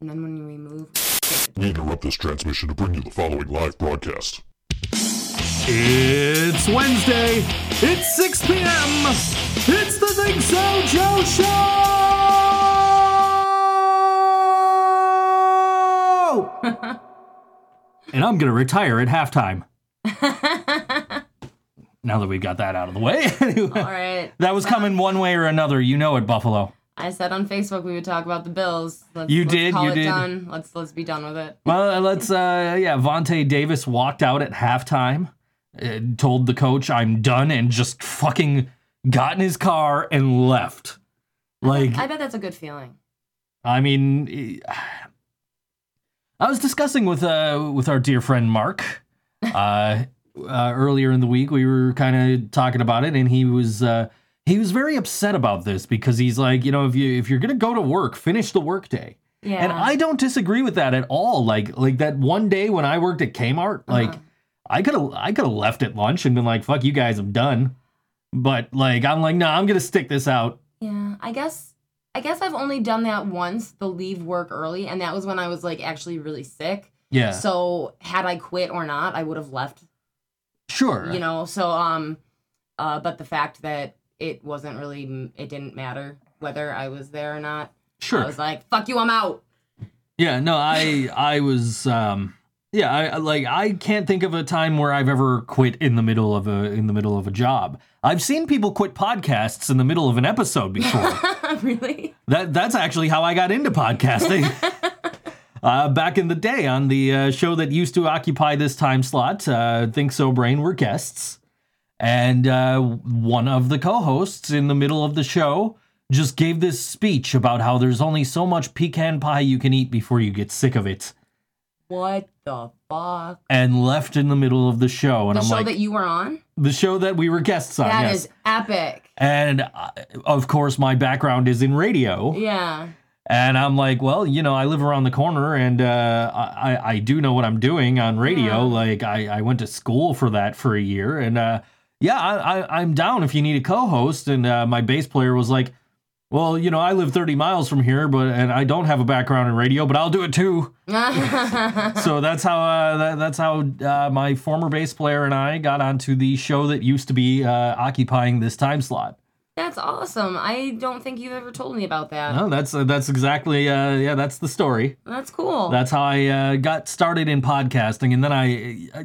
And then when we move, We interrupt this transmission to bring you the following live broadcast. It's Wednesday. It's 6 p.m. It's the Think So Joe Show! and I'm going to retire at halftime. now that we've got that out of the way. all right. that was coming one way or another. You know it, Buffalo. I said on Facebook we would talk about the Bills. Let's, You let's did, Call you it did. Done. Let's let's be done with it. Well, let's, uh, yeah, Vontae Davis walked out at halftime, uh, told the coach, I'm done, and just fucking got in his car and left. Like, I bet that's a good feeling. I mean, I was discussing with uh with our dear friend Mark uh, uh earlier in the week. We were kind of talking about it, and he was uh he was very upset about this because he's like, you know, if you if you're gonna go to work, finish the workday. Yeah. And I don't disagree with that at all. Like like that one day when I worked at Kmart, like Uh-huh. I could have I could have left at lunch and been like, "Fuck you guys, I'm done." But like I'm like, no, I'm gonna stick this out. Yeah, I guess I guess I've only done that once, the leave work early, and that was when I was like actually really sick. Yeah, So had I quit or not, I would have left, sure. you know. So um uh but the fact that it wasn't really it didn't matter whether I was there or not. sure. I was like, "Fuck you, I'm out." Yeah, no, I I was um yeah, I like I can't think of a time where I've ever quit in the middle of a in the middle of a job. I've seen people quit podcasts in the middle of an episode before. really? that that's actually how I got into podcasting. Uh, back in the day on the uh, show that used to occupy this time slot, uh, Think So Brain were guests. And uh, one of the co hosts in the middle of the show just gave this speech about how there's only so much pecan pie you can eat before you get sick of it What the fuck? and left in the middle of the show. And The I'm show like, that you were on? the show that we were guests on. That yes. is epic. And uh, of course, my background is in radio. Yeah. And I'm like, well, you know, I live around the corner and uh, I, I do know what I'm doing on radio. Yeah. Like, I, I went to school for that for a year. And uh, yeah, I, I, I'm down if you need a co host. And uh, my bass player was like, well, you know, I live 30 miles from here, but and I don't have a background in radio, but I'll do it too. so that's how uh, that, that's how uh, my former bass player and I got onto the show that used to be uh, occupying this time slot. That's awesome. I don't think you've ever told me about that. No, that's uh, that's exactly uh, yeah, that's the story. That's cool. That's how I uh, got started in podcasting, and then I, uh,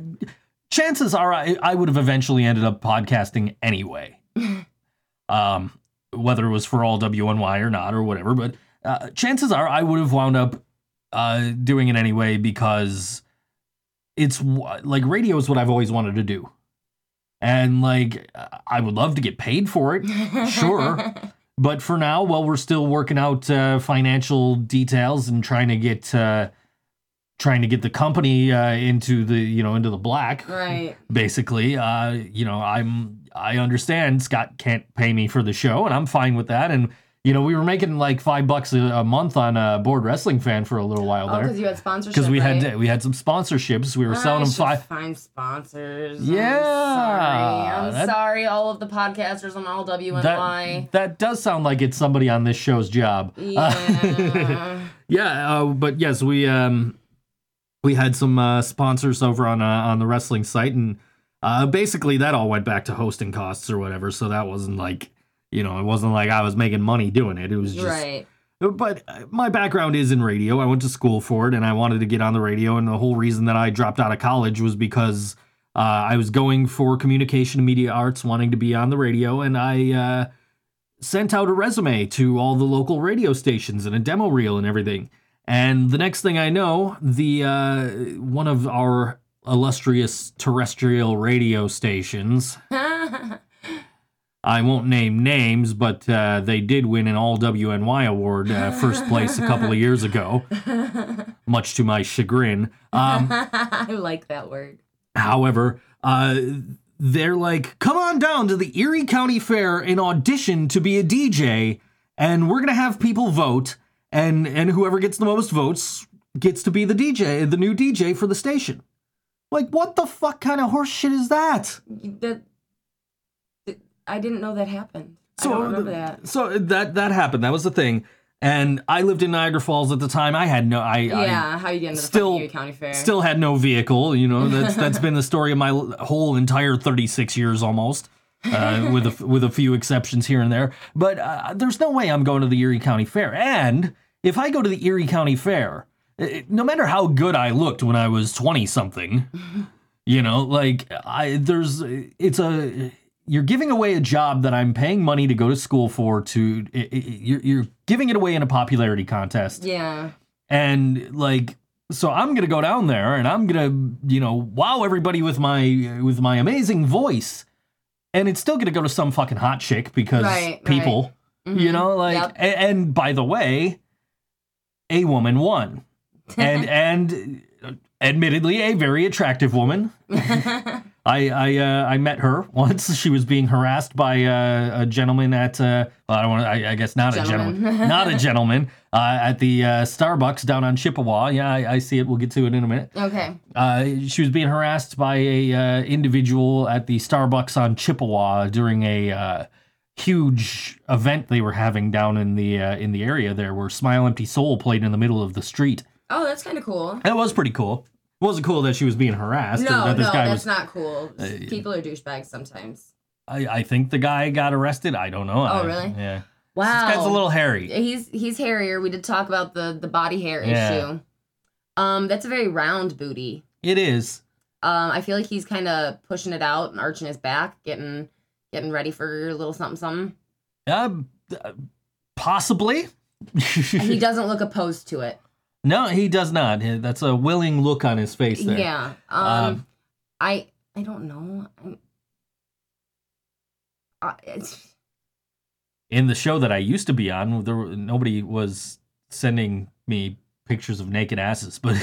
chances are, I, I would have eventually ended up podcasting anyway. um, whether it was for all WNY or not or whatever, but uh, chances are I would have wound up uh, doing it anyway because it's like radio is what I've always wanted to do, and like I would love to get paid for it, sure. But for now, while we're still working out uh, financial details and trying to get uh, trying to get the company uh, into the you know into the black, right. basically, uh, you know, I'm I understand Scott can't pay me for the show, and I'm fine with that. And you know, we were making like five bucks a, a month on a board wrestling fan for a little while Oh, because there you had sponsorship. because we right? had we had some sponsorships. We were selling them five. Find sponsors. Yeah, I'm sorry. I'm that- sorry, all of the podcasters on all WNY. That, that does sound like it's somebody on this show's job. yeah. Yeah, uh, but yes, we um we had some uh, sponsors over on uh, on the wrestling site, and uh, basically that all went back to hosting costs or whatever. So that wasn't like you know it wasn't like I was making money doing it. It was just. right. But uh, my background is in radio. I went to school for it, and I wanted to get on the radio. And the whole reason that I dropped out of college was because uh, I was going for communication and media arts, wanting to be on the radio, and I. Uh, sent out a resume to all the local radio stations and a demo reel and everything. And the next thing I know, the uh, one of our illustrious terrestrial radio stations, I won't name names, but uh, they did win an all WNY award, uh, first place a couple of years ago, much to my chagrin. Um, I like that word. However, uh, they're like, come on down to the Erie County Fair and audition to be a DJ, and we're gonna have people vote, and and whoever gets the most votes gets to be the DJ, the new DJ for the station. Like, what the fuck kind of horseshit is that? That I didn't know that happened. I don't remember that. So that that happened. That was the thing. and I lived in Niagara Falls at the time. I had no, I, Yeah, how you get into the still- Erie County Fair? Still had no vehicle. You know, that's that's been the story of my whole entire 36 years almost. Uh, with a with a few exceptions here and there, but uh, there's no way I'm going to the Erie County Fair. And if I go to the Erie County Fair, it, no matter how good I looked when I was 20 something, you know, like I there's eh, it's a you're giving away a job that I'm paying money to go to school for. To you're you're giving it away in a popularity contest, Yeah. and like so I'm gonna go down there and I'm gonna you know wow everybody with my with my amazing voice, and it's still gonna go to some fucking hot chick because Right, people, you Mhm. know, like Yep. a- and by the way, a woman won, and and admittedly a very attractive woman. I I uh, I met her once. She was being harassed by uh, a gentleman at uh, well, I don't want I, I guess not a Gentleman. gentleman, not a gentleman uh, at the uh, Starbucks down on Chippewa. Yeah, I, I see it. We'll get to it in a minute. okay. Uh, she was being harassed by a uh, individual at the Starbucks on Chippewa during a uh, huge event they were having down in the uh, in the area there, where "Smile Empty Soul" played in the middle of the street. Oh, that's kind of cool. That was pretty cool. It wasn't cool that she was being harassed. No, that no, that's was. Uh, not cool. People are douchebags sometimes. I, I think the guy got arrested. I don't know. Oh, I- really? Yeah. Wow. This guy's a little hairy. He's he's hairier. We did talk about the the body hair Yeah. issue. Um, that's a very round booty. It is. Um, I feel like he's kind of pushing it out and arching his back, getting getting ready for a little something something. Uh, uh, possibly. he doesn't look opposed to it. no, he does not. That's a willing look on his face there. Yeah. Um, Um, I I don't know. I'm, it's, in the show that I used to be on, there nobody was sending me pictures of naked asses, but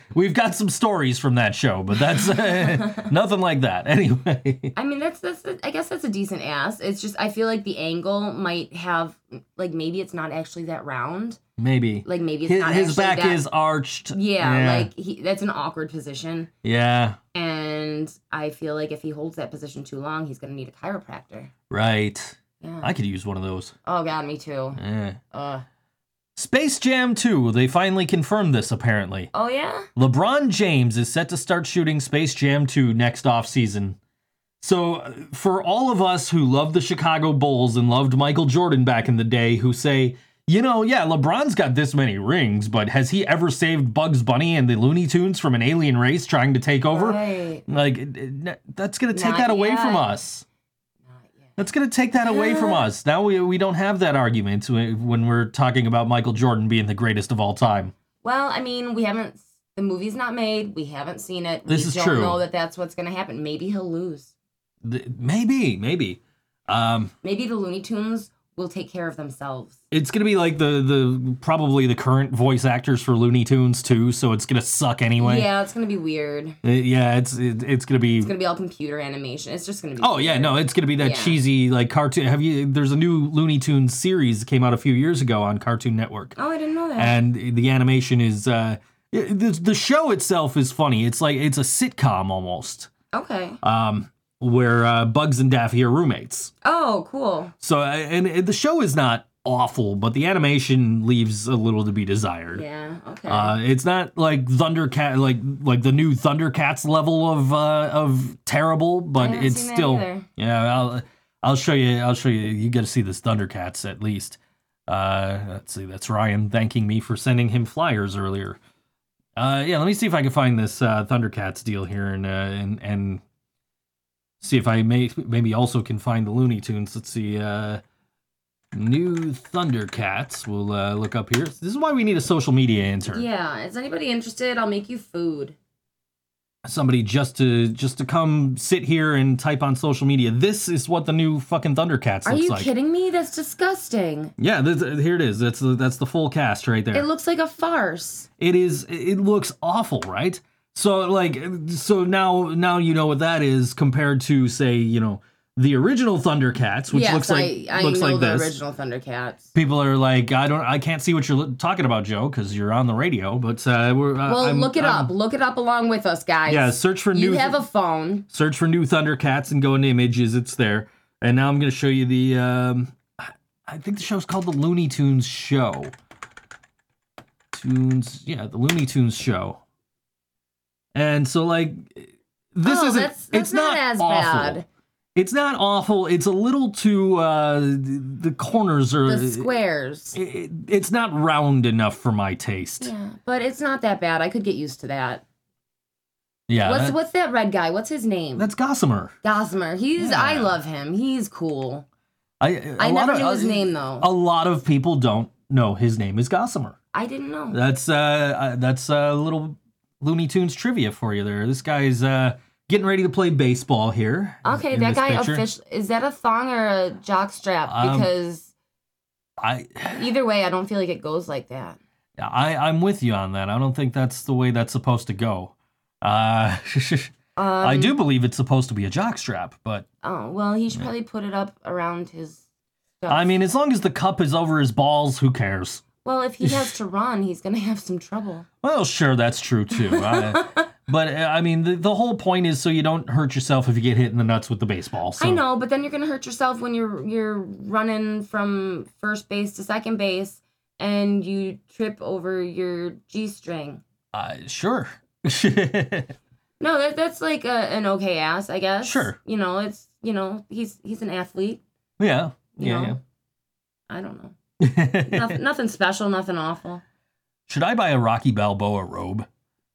we've got some stories from that show. But that's nothing like that. Anyway, I mean, that's that's I guess that's a decent ass. It's just I feel like the angle might have like maybe it's not actually that round. maybe Like maybe it's his, not his back that, is arched. Yeah, like he that's an awkward position. yeah, And I feel like if he holds that position too long, he's gonna need a chiropractor. right. Yeah. I could use one of those. oh god, me too. Eh. Uh. Space Jam 2, they finally confirmed this apparently. Oh yeah. LeBron James is set to start shooting Space Jam 2 next offseason. So, uh, for all of us who loved the Chicago Bulls and loved Michael Jordan back in the day, who say, you know, yeah, LeBron's got this many rings, but has he ever saved Bugs Bunny and the Looney Tunes from an alien race trying to take over? Right. Like, that's going to take Not that away from us. That's going to take that away from us. Now we, we don't have that argument when we're talking about Michael Jordan being the greatest of all time. Well, I mean, we haven't. The movie's not made. We haven't seen it. This we is don't true. know that that's what's gonna happen. Maybe he'll lose. Th- Maybe, maybe. Um, Maybe the Looney Tunes will take care of themselves. it's gonna be like the the probably the current voice actors for Looney Tunes too, so it's gonna suck anyway. Yeah, it's gonna be weird. Uh, yeah, it's it, it's gonna be. It's gonna be all computer animation. It's just gonna be. Oh yeah, no, it's gonna be that Yeah. cheesy like cartoon. Have you? There's a new Looney Tunes series that came out a few years ago on Cartoon Network, Oh, I didn't know that. and the animation is uh, the the show itself is funny. It's like it's a sitcom almost, okay. um, where uh, Bugs and Daffy are roommates. Oh, cool. So uh, and, and the show is not awful, but the animation leaves a little to be desired. Yeah. Okay. Uh, it's not like Thundercat, like like the new Thundercats level of uh, of terrible, but it's still either. yeah. I'll I'll show you. I'll show you. You got to see this Thundercats at least. Uh, let's see. That's Ryan thanking me for sending him flyers earlier. Uh, yeah. Let me see if I can find this uh, Thundercats deal here and uh, and and see if I may maybe also can find the Looney Tunes. Let's see. Uh, new Thundercats. We'll uh, look up here. This is why we need a social media intern. yeah. Is anybody interested? I'll make you food. Somebody just to just to come sit here and type on social media. This is what the new fucking Thundercats Are looks you like. kidding me? That's disgusting. Yeah, th- th- here it is. That's the that's the full cast right there. It looks like a farce. it is it looks awful right so like so now now you know what that is compared to say you know the original thundercats which yes, looks like I, I looks know like the this original Thundercats. people are like i don't i can't see what you're talking about joe because you're on the radio but uh we're uh, Well, I'm- look it I'm- up. Look it up along with us, guys. yeah search for You new have a phone. search for new thundercats and go into images it's there and now i'm going to show you the um I think the show's called the Looney Tunes Show. Tunes, yeah, the Looney Tunes Show. And so, like, this Oh, isn't. that's- that's it's not not, as awful. bad. It's not awful. It's a little too. Uh, the corners are. The squares. it- it's not round enough for my taste. Yeah. Yeah, but it's not that bad. I could get used to that. Yeah. What's that- what's that red guy? What's his name? that's Gossamer. Gossamer. He's I love him. He's cool. I I never of- knew his uh, name though. A lot of people don't know his name is Gossamer. I didn't know. That's uh, uh that's a little Looney Tunes trivia for you there. This guy's uh getting ready to play baseball here. Okay, that guy picture. official is that a thong or a jock strap? Um, Because I either way, I don't feel like it goes like that. I I'm with you on that. I don't think that's the way that's supposed to go. Uh Um, I do believe it's supposed to be a jock strap, but Oh well, he should probably put it up around his. I mean, as long as the cup is over his balls, who cares? Well, if he has to run, he's gonna have some trouble. Well, sure, that's true too. I, but uh, I mean, the, the whole point is so you don't hurt yourself if you get hit in the nuts with the baseball. So. I know, but then you're gonna hurt yourself when you're you're running from first base to second base and you trip over your g string. Uh, sure. No, that that's like a, an okay ass, I guess. Sure. You know, it's you know he's he's an athlete. yeah. You Yeah. know? I don't know. Yeah. nothing, nothing special, nothing awful. Should I buy a Rocky Balboa robe?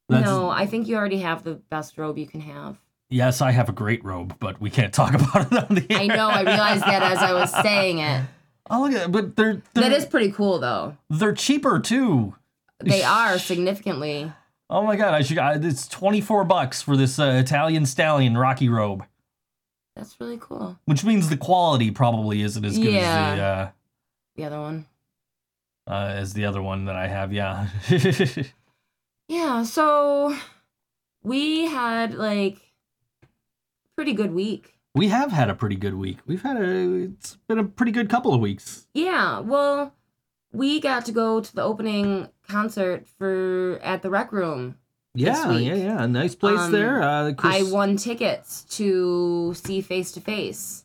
no, I think you already have the best robe you can have. Yes, I have a great robe, but we can't talk about it on the air. I know. I realized that as I was saying it. Oh, look at that. but they're they're, That is pretty cool, though. they're cheaper too. They are significantly. Oh my god, I should. I, it's twenty four bucks for this uh, Italian stallion Rocky robe, That's really cool. which means the quality probably isn't as good as the uh, The other one. uh, as the other one that I have. Yeah. Yeah. So we had like pretty good week. we have had a pretty good week. We've had a. It's been a pretty good couple of weeks. Yeah. Well, we got to go to the opening concert for at the Rec Room. Yeah, yeah, yeah. A nice place Um, there. Uh, Chris, I won tickets to see Face to Face,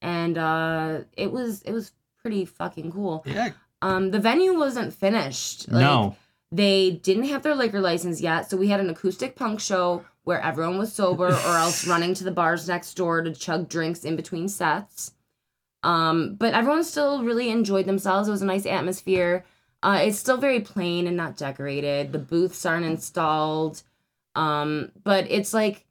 and uh, it was it was pretty fucking cool. Yeah. Um, the venue wasn't finished. Like, no. They didn't have their liquor license yet, so we had an acoustic punk show where everyone was sober or else running to the bars next door to chug drinks in between sets. Um, but everyone still really enjoyed themselves. It was a nice atmosphere. Uh, it's still very plain and not decorated. The booths aren't installed. Um, but it's like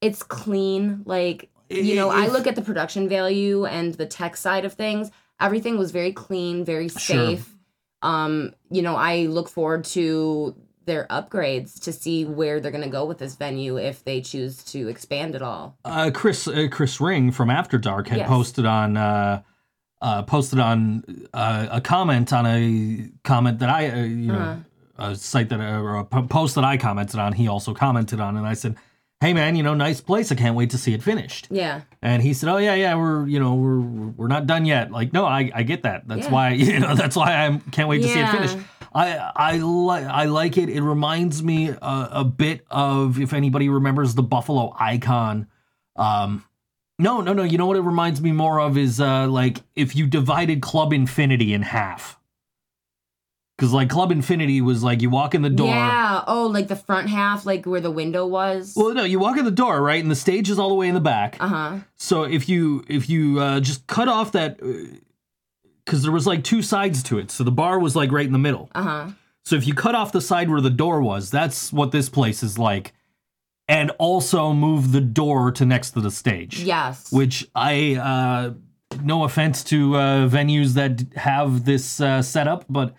it's clean. Like you know, I look at the production value and the tech side of things. Everything was very clean, very Sure. safe. Um, you know, I look forward to their upgrades to see where they're going to go with this venue if they choose to expand at all. uh, Chris uh, Chris Ring from After Dark had Yes. posted on uh, uh, posted on uh, a comment on a comment that I uh, you know Uh-huh. a site that or a post that I commented on. He also commented on, and I said, "Hey man, you know, nice place. I can't wait to see it finished." Yeah. And he said, "Oh yeah, yeah, we're you know we're we're not done yet." Like, no, I, I get that. That's Yeah. why you know that's why I can't wait to see it finished. I I like I like it. It reminds me a, a bit of if anybody remembers the Buffalo Icon. Um, no, no, no. You know what it reminds me more of is uh like if you divided Club Infinity in half. Because like Club Infinity was like you walk in the door. Yeah. Oh, like the front half, like where the window was. Well, no, you walk in the door, right, and the stage is all the way in the back. Uh huh. So if you if you uh, just cut off that, because there was like two sides to it, so the bar was like right in the middle. Uh huh. So if you cut off the side where the door was, that's what this place is like, and also move the door to next to the stage. Yes. Which I, uh, no offense to uh, venues that have this uh, setup, but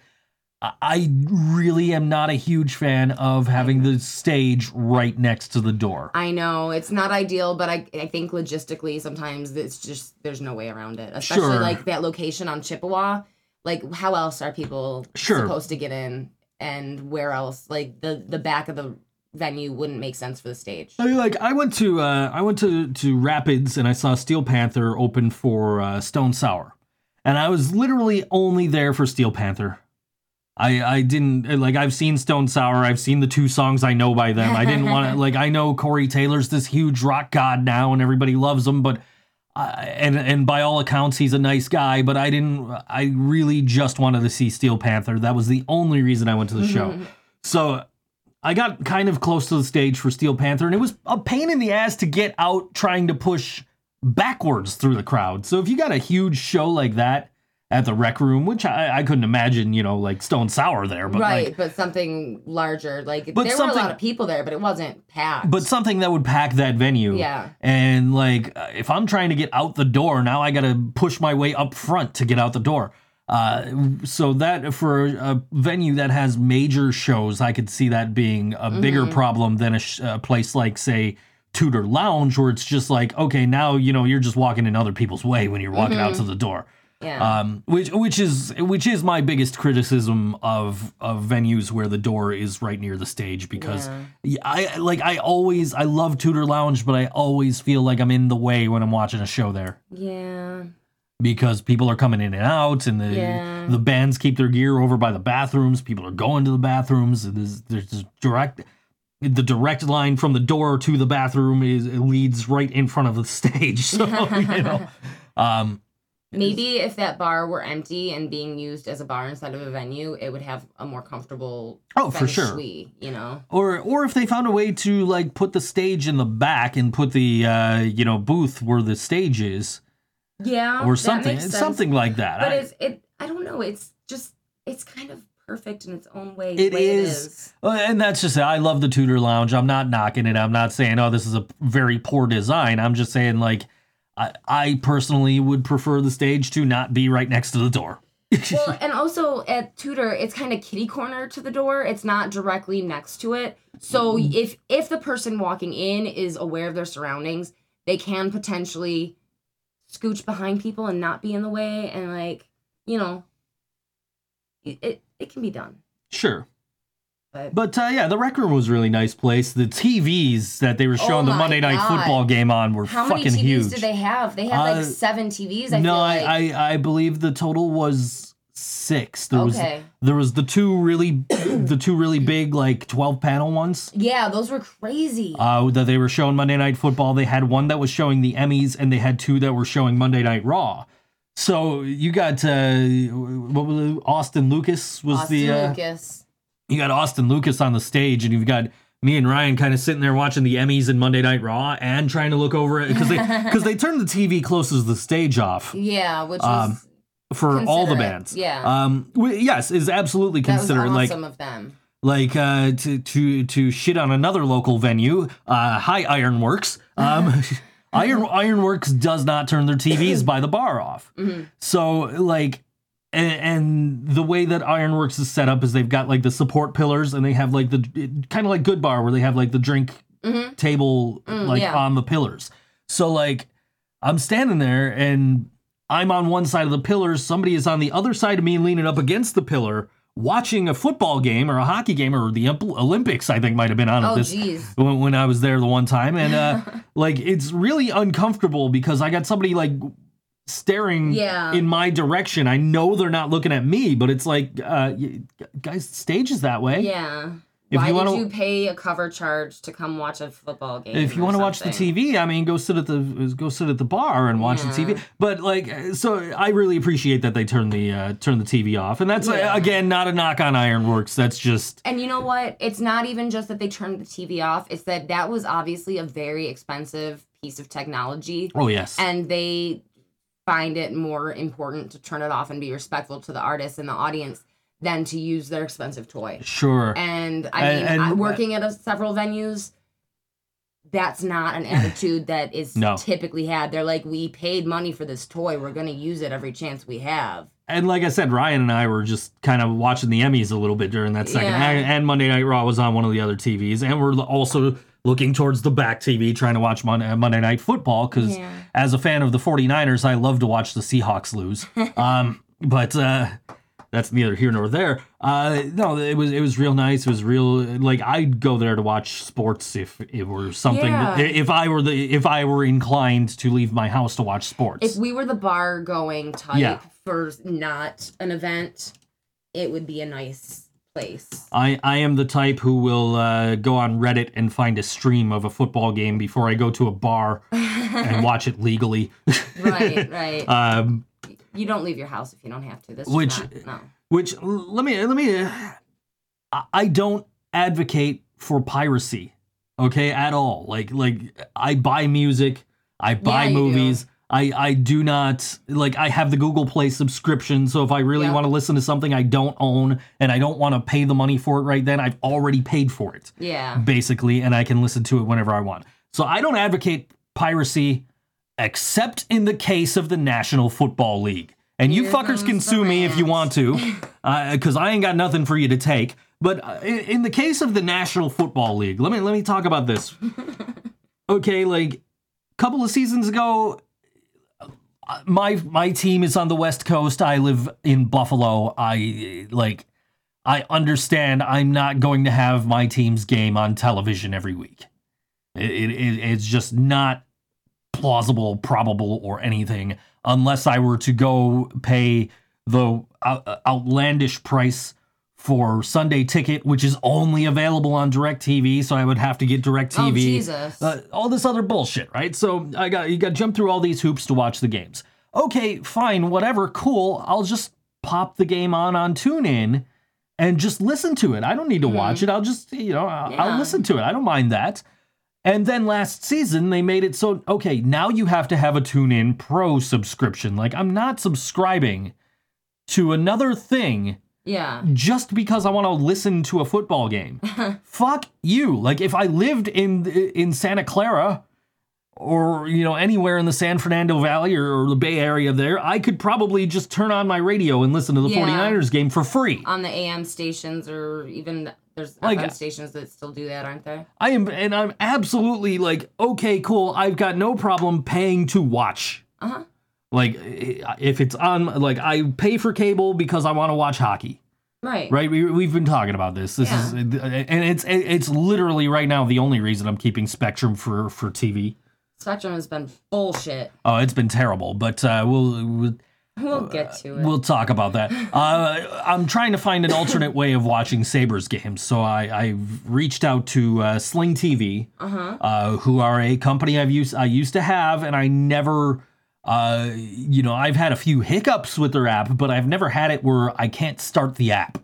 I- really am not a huge fan of having the stage right next to the door. I know it's not ideal, but I I think logistically sometimes it's just there's no way around it. Especially Sure. like that location on Chippewa. Like how else are people Sure. supposed to get in? And where else? Like the the back of the venue wouldn't make sense for the stage. I mean, like I went to uh, I went to to Rapids and I saw Steel Panther open for uh, Stone Sour, and I was literally only there for Steel Panther. I I didn't like I've seen Stone Sour. I've seen the two songs I know by them. I didn't want to like I know Corey Taylor's this huge rock god now and everybody loves him, but I and and by all accounts, he's a nice guy. But I didn't. I really just wanted to see Steel Panther. That was the only reason I went to the show. Mm-hmm. So I got kind of close to the stage for Steel Panther, and it was a pain in the ass to get out trying to push backwards through the crowd. So if you got a huge show like that at the rec room, which I, I couldn't imagine, you know, like Stone Sour there, but right, like, but something larger. Like there were a lot of people there, but it wasn't packed. but something that would pack that venue. Yeah. And like, if I'm trying to get out the door, now I got to push my way up front to get out the door. Uh, so that for a venue that has major shows, I could see that being a bigger Mm-hmm. problem than a, sh- a place like, say, Tudor Lounge, where it's just like, okay, now you know you're just walking in other people's way when you're walking out to Mm-hmm. the door. Yeah. Um, which which is which is my biggest criticism of of venues where the door is right near the stage because Yeah. I like I always I love Tudor Lounge, but I always feel like I'm in the way when I'm watching a show there yeah. because people are coming in and out, and the Yeah. the bands keep their gear over by the bathrooms. People are going to the bathrooms. There's there's direct. The direct line from the door to the bathroom is leads right in front of the stage. So you know, um, Maybe if that bar were empty and being used as a bar instead of a venue, it would have a more comfortable Oh, for sure. shui, you know? or or if they found a way to like put the stage in the back and put the uh you know booth where the stage is Yeah. or something something like that But I- it's it I don't know, it's just it's kind of perfect in its own way. It way is. Uh, and that's just. I love the Tudor Lounge. I'm not knocking it. I'm not saying oh this is a very poor design. I'm just saying like I I personally would prefer the stage to not be right next to the door. well, and also at Tudor, it's kind of kitty corner to the door. It's not directly next to it. So Mm-hmm. if if the person walking in is aware of their surroundings, they can potentially scooch behind people and not be in the way and like, you know, it it, it can be done. Sure. But, But uh, yeah, the rec room was a really nice place. The TVs that they were showing the Oh my Monday night football game on were how many fucking TVs huge. did they have? They had Uh, like seven TVs. I no, feel I, like. I I believe the total was six. There was there was the two really the two really big like twelve panel ones. yeah, those were crazy. Uh, that they were showing Monday Night Football. They had one that was showing the Emmys, and they had two that were showing Monday Night Raw. So you got uh, what was it? Austin Lucas was Austin the uh, Lucas. You got Austin Lucas on the stage, and you've got me and Ryan kind of sitting there watching the Emmys and Monday Night Raw, and trying to look over it because they because they turned the TV closest to the stage off Yeah, which um, was for all the bands. yeah. Um. Yes, is absolutely was considerate. Like awesome of them. like uh to to to shit on another local venue. Uh. Hi Ironworks. Um. Iron Ironworks does not turn their TVs by the bar off. Mm-hmm. So like and, and the way that Ironworks is set up is they've got like the support pillars and they have like the kind of like Good Bar where they have like the drink table like Mm-hmm. Mm, yeah. on the pillars. So like I'm standing there and I'm on one side of the pillars, somebody is on the other side of me leaning up against the pillar watching a football game or a hockey game or the Olympics I think might have been on at Oh, this when, when I was there the one time, and uh, like it's really uncomfortable because I got somebody like staring Yeah. in my direction. I know they're not looking at me, but it's like, uh, guys, stage is that way. Yeah. If Why you wanna- you pay a cover charge to come watch a football game? If you want to watch the? TV, I mean, go sit at the go sit at the bar and watch the TV. But like, uh, so I really appreciate that they turn the uh, turn the TV off, and that's uh, again not a knock on Ironworks. That's just And you know what? It's not even just that they turned the TV off. It's that that was obviously a very expensive piece of technology, oh yes, and they find it more important to turn it off and be respectful to the artists and the audience than to use their expensive toy. sure. And I mean, and- I, working at a, several venues, that's not an attitude that is No. typically had. They're like, we paid money for this toy. We're going to use it every chance we have. and like I said, Ryan and I were just kind of watching the Emmys a little bit during that second, Yeah. and, and Monday Night Raw was on one of the other TVs, and we're also looking towards the back TV trying to watch Monday, Monday Night Football because Yeah. as a fan of the 49ers, I love to watch the Seahawks lose. um, but uh, that's neither here nor there. Uh, no, it was it was real nice. It was real like I'd go there to watch sports if it were something. Yeah. If I were the if I were inclined to leave my house to watch sports. If we were the bar going type Yeah. for not an event, it would be a nice place. I, I am the type who will uh, go on Reddit and find a stream of a football game before I go to a bar and watch it legally. Right, right. um, you don't leave your house if you don't have to. This Which- not, no. which let me let me. I- I don't advocate for piracy, okay, at all. Like like I buy music, I buy movies. do. I, I do not like I have the Google Play subscription, so if I really Yeah. want to listen to something I don't own and I don't want to pay the money for it right then, I've already paid for it. Yeah. basically, and I can listen to it whenever I want. So I don't advocate piracy, except in the case of the National Football League. And you Here fuckers can sue me if you want to, because I ain't got nothing for you to take. But uh, in, in the case of the National Football League, let me let me talk about this. okay, like a couple of seasons ago, uh, my my team is on the West Coast. I live in Buffalo. I like I understand I'm not going to have my team's game on television every week. It, it, it- it's just not plausible, probable, or anything unless I were to go pay the out- outlandish price for Sunday Ticket, which is only available on DirecTV. So I would have to get DirecTV Oh Jesus. uh, all this other bullshit, right? So I got you got to jump through all these hoops to watch the games. Okay, fine, whatever, cool. I'll just pop the game on on TuneIn and just listen to it. I don't need to watch it. I'll just you know I'll, I'll listen to it. I don't mind that. And then last season they made it so okay now you have to have a TuneIn Pro subscription. Like I'm not subscribing to another thing yeah. just because I want to listen to a football game. Fuck you. Like if I lived in in Santa Clara or you know anywhere in the San Fernando Valley or, or the Bay Area there, I could probably just turn on my radio and listen to the Yeah. 49ers game for free. On the AM stations or even there's Like- FM stations that still do that, aren't there? I am and I'm absolutely like okay, cool. I've got no problem paying to watch. Uh-huh. Like if it's on like I pay for cable because I want to watch hockey. Right. right we, we've been talking about this this is and it's it's literally right now the only reason i'm keeping spectrum for for tv Spectrum has been bullshit. oh it's been terrible but uh we'll we'll, We'll get to it. we'll talk about that uh i'm trying to find an alternate way of watching sabres games so i i've reached out to uh, sling tv uh-huh. uh who are a company i've used i used to have and i never uh you know i've had a few hiccups with their app but i've never had it where i can't start the app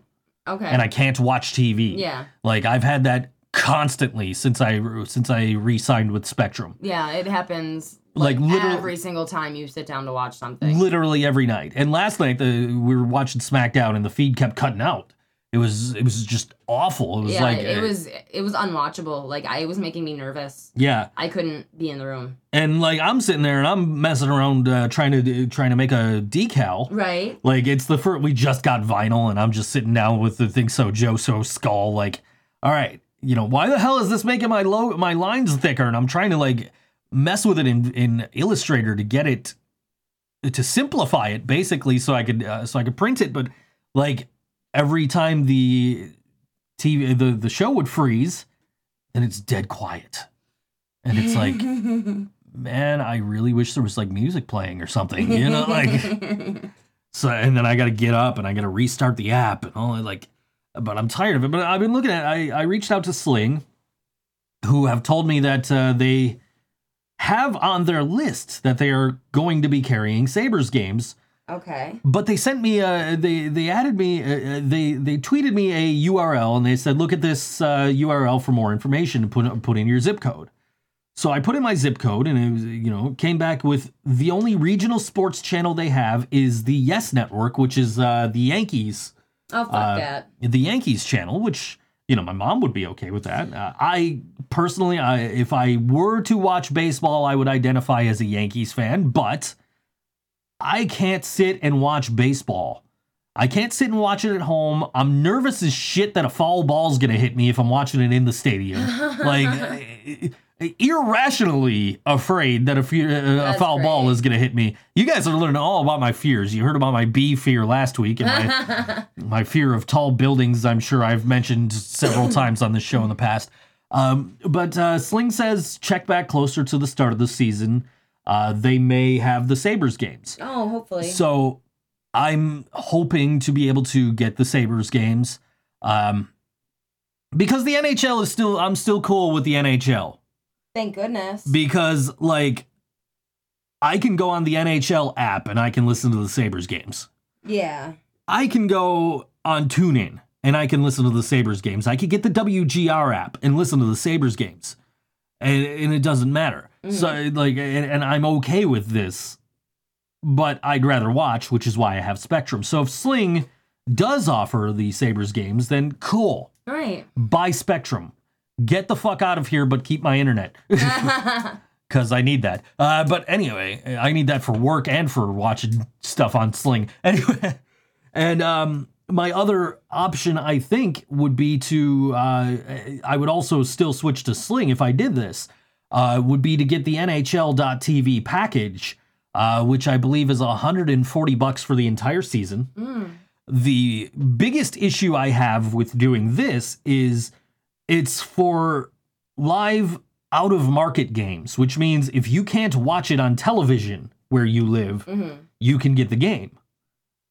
Okay. and i can't watch tv yeah. Like I've had that constantly since I since I re-signed with Spectrum. Yeah, it happens Like, like, literally- every single time you sit down to watch something. Literally every night. And last night the, we were watching SmackDown and the feed kept cutting out. It was it was just awful. It was yeah, like it was it was unwatchable. Like I it was making me nervous. yeah. I couldn't be in the room. And like I'm sitting there and I'm messing around uh, trying to trying to make a decal. Right. Like it's the first we just got vinyl and I'm just sitting down with the thing so Joe so skull like all right, you know, why the hell is this making my low my lines thicker and I'm trying to like mess with it in in Illustrator to get it to simplify it basically so I could uh, so I could print it but like every time the TV the the show would freeze then it's dead quiet. And it's like man, I really wish there was like music playing or something, you know, like so, and then I got to get up and I got to restart the app and all that, like, but I'm tired of it. But I've been looking at, I, I reached out to Sling, who have told me that uh, they have on their list that they are going to be carrying Sabres games. Okay. But they sent me, uh, they they added me, uh, uh, they they tweeted me a URL and they said, look at this uh, URL for more information and put put in your zip code. So I put in my zip code and it was, you know, came back with the only regional sports channel they have is the Yes Network, which is uh, the Yankees, Oh fuck that. the Yankees channel, which you know my mom would be okay with that. Uh, I personally, I, if I were to watch baseball, I would identify as a Yankees fan, but I can't sit and watch baseball. I can't sit and watch it at home. I'm nervous as shit that a foul ball's gonna hit me if I'm watching it in the stadium. like irrationally afraid that a, fear, a foul ball is gonna hit me. You guys are learning all about my fears. You heard about my bee fear last week and my my fear of tall buildings. I'm sure I've mentioned several times on this show in the past. Um, but uh, Sling says check back closer to the start of the season. Uh, they may have the Sabres games. oh, hopefully. So I'm hoping to be able to get the Sabres games. Um, because the NHL is still, I'm still cool with the NHL Thank goodness. because like I can go on the NHL app and I can listen to the Sabres games. yeah. I can go on TuneIn and I can listen to the Sabres games. I could get the WGR app and listen to the Sabres games. And, and it doesn't matter. So like and, and I'm okay with this. But I'd rather watch, which is why I have Spectrum. So if Sling does offer the Sabres games, then cool. Right. Bye Spectrum. Get the fuck out of here, but keep my internet. because I need that. Uh, but anyway, I need that for work and for watching stuff on Sling. Anyway, and um, my other option, I think, would be to. Uh, I would also still switch to Sling if I did this. Uh, would be to get the NHL.TV package, uh, which I believe is 140 bucks for the entire season. Mm. The biggest issue I have with doing this is it's for live out of market games, which means if you can't watch it on television where you live, Mm-hmm. you can get the game.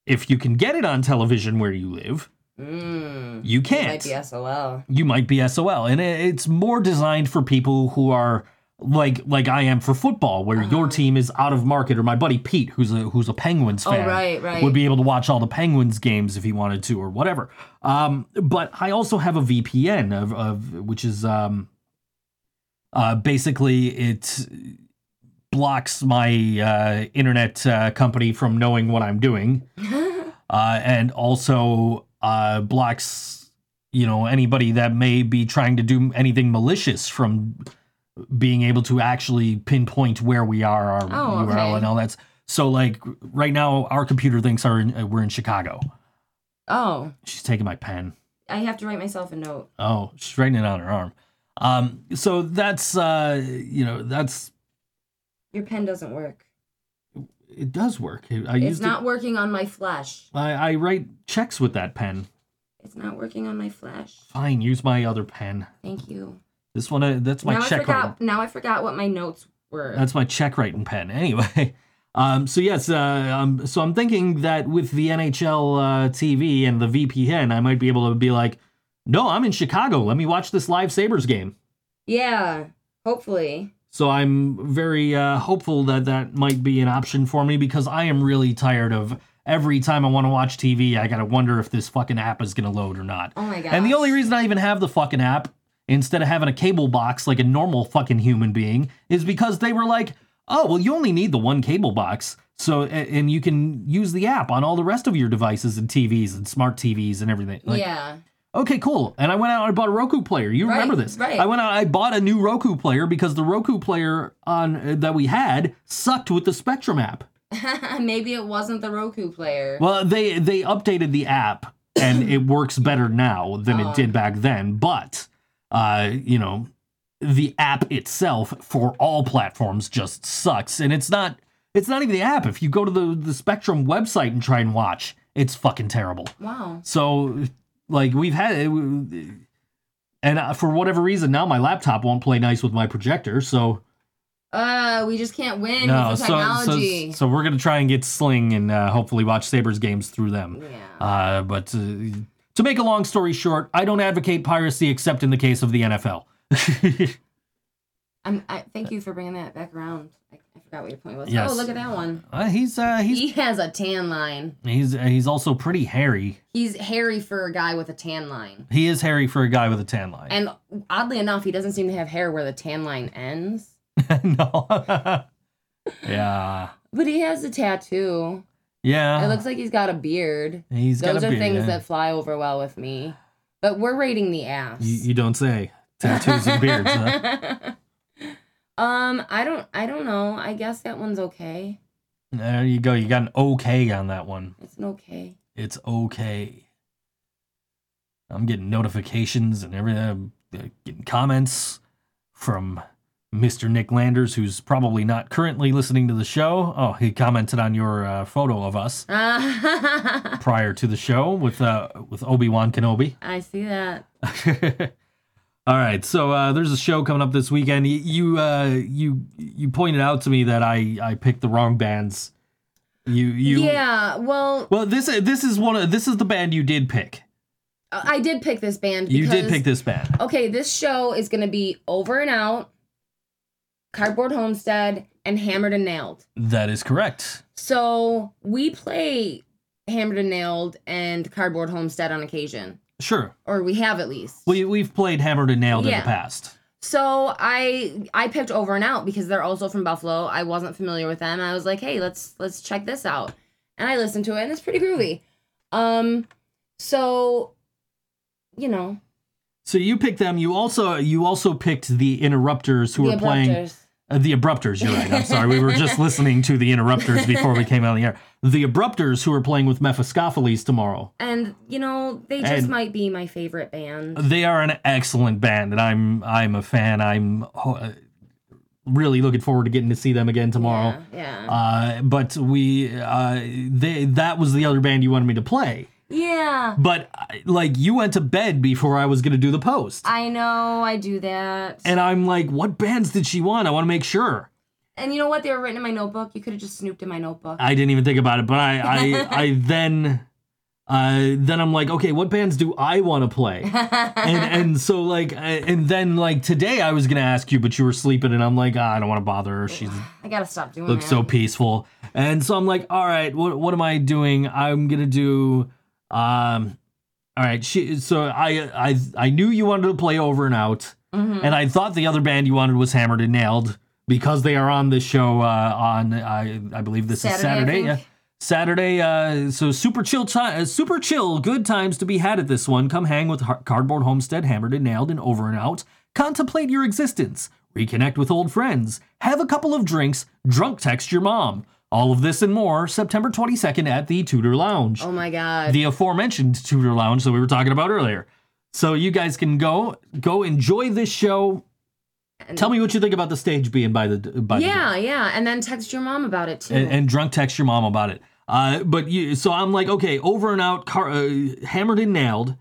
If you can get it on television where you live, Mm. you can't. You might be SOL. You might be SOL, and it's more designed for people who are like like I am for football, where Uh-huh. your team is out of market, or my buddy Pete, who's a who's a Penguins Oh, fan, right, right. would be able to watch all the Penguins games if he wanted to, or whatever. Um, but I also have a VPN of, of which is um, uh, basically it blocks my uh, internet uh, company from knowing what I'm doing, uh, and also uh, blocks you know anybody that may be trying to do anything malicious from being able to actually pinpoint where we are, our Oh, URL, okay. and all that. So like right now, our computer thinks are in, uh, we're in Chicago. Oh, She's taking my pen. I have to write myself a note. Oh, she's writing it on her arm. Um, so that's uh, you know that's Your pen doesn't work. it does work. I It's not it. working on my flash. I, I write checks with that pen. It's not working on my flash. Fine, use my other pen. Thank you. This one, uh, that's my now I check writing. forgot. Now I forgot what my notes were. That's my check writing pen. Anyway, um, so yes, uh, um, so I'm thinking that with the NHL uh, TV and the VPN, I might be able to be like, no, I'm in Chicago. Let me watch this live Sabres game. yeah. Hopefully. So I'm very uh, hopeful that that might be an option for me because I am really tired of every time I want to watch TV, I gotta wonder if this fucking app is gonna load or not. Oh my god. And the only reason I even have the fucking app instead of having a cable box like a normal fucking human being is because they were like, "Oh, well you only need the one cable box." So and you can use the app on all the rest of your devices and TVs and smart TVs and everything. Like, yeah. Okay, cool. And I went out and I bought a Roku player. You Right, remember this? right. I went out. I bought a new Roku player because the Roku player on uh, that we had sucked with the Spectrum app. Maybe it wasn't the Roku player. Well, they they updated the app and it works better now than Oh. it did back then. But uh, you know, the app itself for all platforms just sucks, and it's not. It's not even the app. If you go to the the Spectrum website and try and watch, it's fucking terrible. wow. So, like, we've had it, and uh, for whatever reason, now my laptop won't play nice with my projector. So, Uh, we just can't win no, with the so, so so we're gonna try and get Sling and uh, hopefully watch Sabres games through them. yeah. Uh, but uh, to make a long story short, I don't advocate piracy except in the case of the NFL. I'm, I, thank you for bringing that back around. I, I forgot what your point was. Yes. Oh, look at that one. uh, he's uh, he's He has a tan line. he's he's also pretty hairy. He's hairy for a guy with a tan line. He is hairy for a guy with a tan line. And oddly enough, he doesn't seem to have hair where the tan line ends. no. yeah. But he has a tattoo. Yeah. It looks like he's got a beard. he's got Those are beard, things yeah. that fly over well with me. But we're rating the ass. you, you don't say tattoos and beards. Huh? um, I don't I don't know. I guess that one's okay. There you go. You got an okay on that one. It's an okay. It's okay. I'm getting notifications and everything. uh, getting comments from Mr. Nick Landers, who's probably not currently listening to the show. Oh, he commented on your uh, photo of us prior to the show with uh, with Obi Wan Kenobi. I see that. All right, so uh, there's a show coming up this weekend. You you, uh, you you pointed out to me that I I picked the wrong bands. You you yeah, well, Well, this this is one of this is the band you did pick. I did pick this band. You did pick this band. Okay, this show is going to be Over and Out, Cardboard Homestead, and Hammered and Nailed. That is correct. So we play Hammered and Nailed and Cardboard Homestead on occasion, Sure. or we have at least. We we've played Hammered and Nailed in the past. So I I picked Over and Out because they're also from Buffalo. I wasn't familiar with them. I was like, hey, let's let's check this out. And I listened to it and it's pretty groovy. Um so you know, So you picked them. You also you also picked the Interrupters who the were playing. Uh, the Abrupters. You're right. I'm sorry. We were just listening to the Interrupters before we came out of the air. The Abrupters who are playing with Mephistopheles tomorrow. And you know, they just And- might be my favorite band. They are an excellent band, and I'm I'm a fan. I'm uh, really looking forward to getting to see them again tomorrow. Yeah. yeah. Uh, but we uh, they that was the other band you wanted me to play. Yeah. But like you went to bed before I was gonna do the post, I know I do that. and I'm like, what bands did she want? I want to make sure. And you know what? They were written in my notebook. You could have just snooped in my notebook. I didn't even think about it, but I I, I then uh, then I'm like, okay, what bands do I want to play? and and so like uh, and then like today I was gonna ask you, but you were sleeping, and I'm like, ah, I don't want to bother her. She's I gotta stop doing looks that. so peaceful, and so I'm like, all right, what what am I doing? I'm gonna do um. All right, she. So I I I knew you wanted to play over and out, Mhm. and I thought the other band you wanted was Hammered and Nailed because they are on this show uh, on I I believe this is Saturday, I Saturday. Yeah. Saturday, uh, so super chill time, uh, super chill, good times to be had at this one. Come hang with Cardboard Homestead, Hammered and Nailed, and Over and Out. Contemplate your existence, reconnect with old friends, have a couple of drinks, drunk text your mom. All of this and more, September 22nd at the Tudor Lounge Oh my god. the aforementioned Tudor Lounge that we were talking about earlier. So you guys can go go enjoy this show. And- Tell me what you think about the stage being by the by the yeah, yeah, and then text your mom about it too. and, and drunk text your mom about it. Uh, but you, so I'm like, okay, over and out, car, uh, hammered and nailed.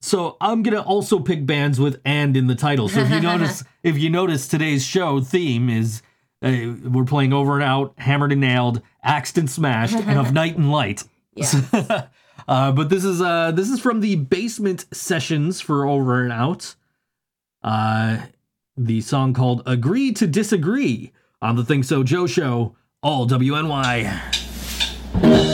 So I'm gonna also pick bands with "and" in the title. So if you notice, if you notice, today's show theme is uh, we're playing over and out, hammered and nailed, axed and smashed, and of night and light. Yeah. uh, but this is uh this is from the basement sessions for over and out. Uh, the song called "Agree to Disagree" on the ThinkSoJoE show. All WNY.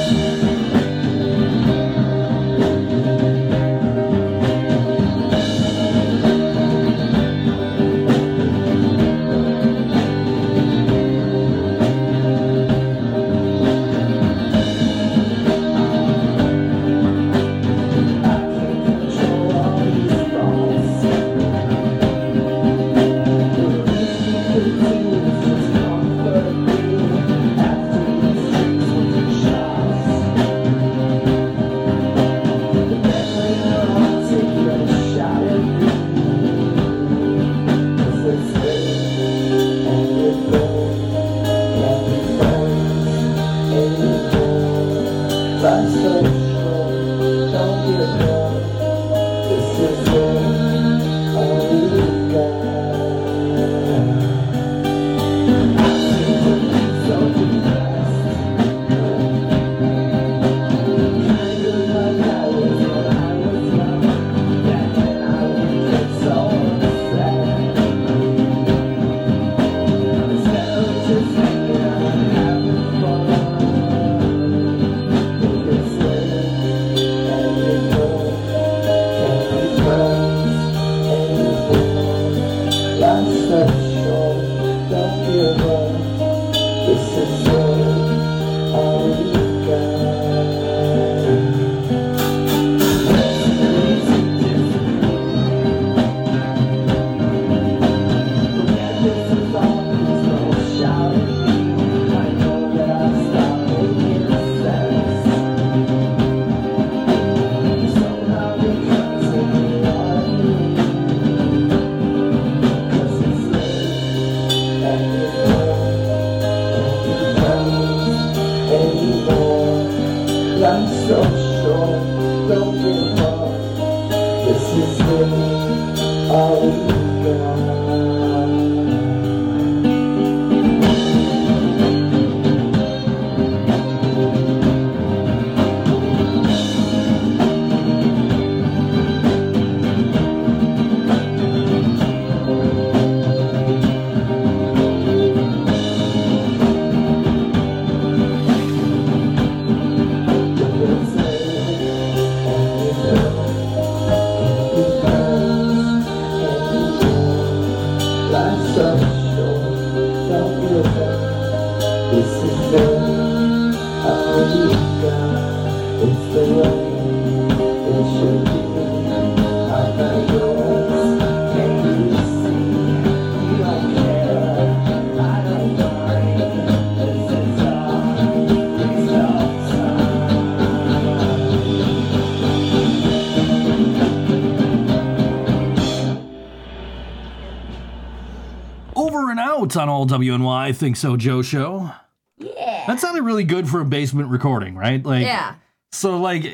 On all WNY. I think so, Joe Show. Yeah. That sounded really good for a basement recording, right? Like, yeah. So, like,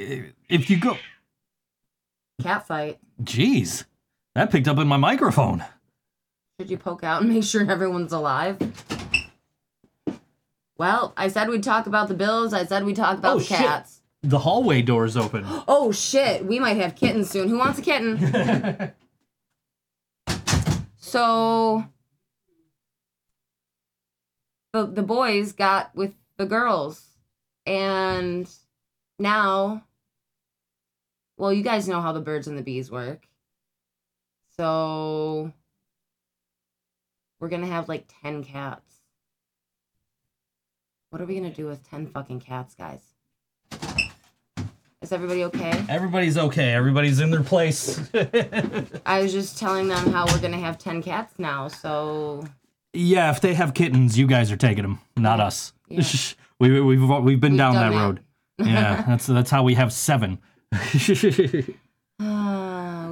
if you go, Cat fight. Jeez. that picked up in my microphone. Should you poke out and make sure everyone's alive? Well, I said we'd talk about the bills. I said we'd talk about Oh, the shit. cats. The hallway door is open. Oh shit, we might have kittens soon. Who wants a kitten? so the the boys got with the girls and now well, you guys know how the birds and the bees work. So we're going to have like 10 cats. What are we going to do with 10 fucking cats, guys? Is everybody okay? Everybody's okay. Everybody's in their place. I was just telling them how we're gonna have ten cats now. So yeah, if they have kittens, you guys are taking them, not us. Yeah. we, we've we've been We've down that that. road. Yeah, that's that's how we have seven. uh,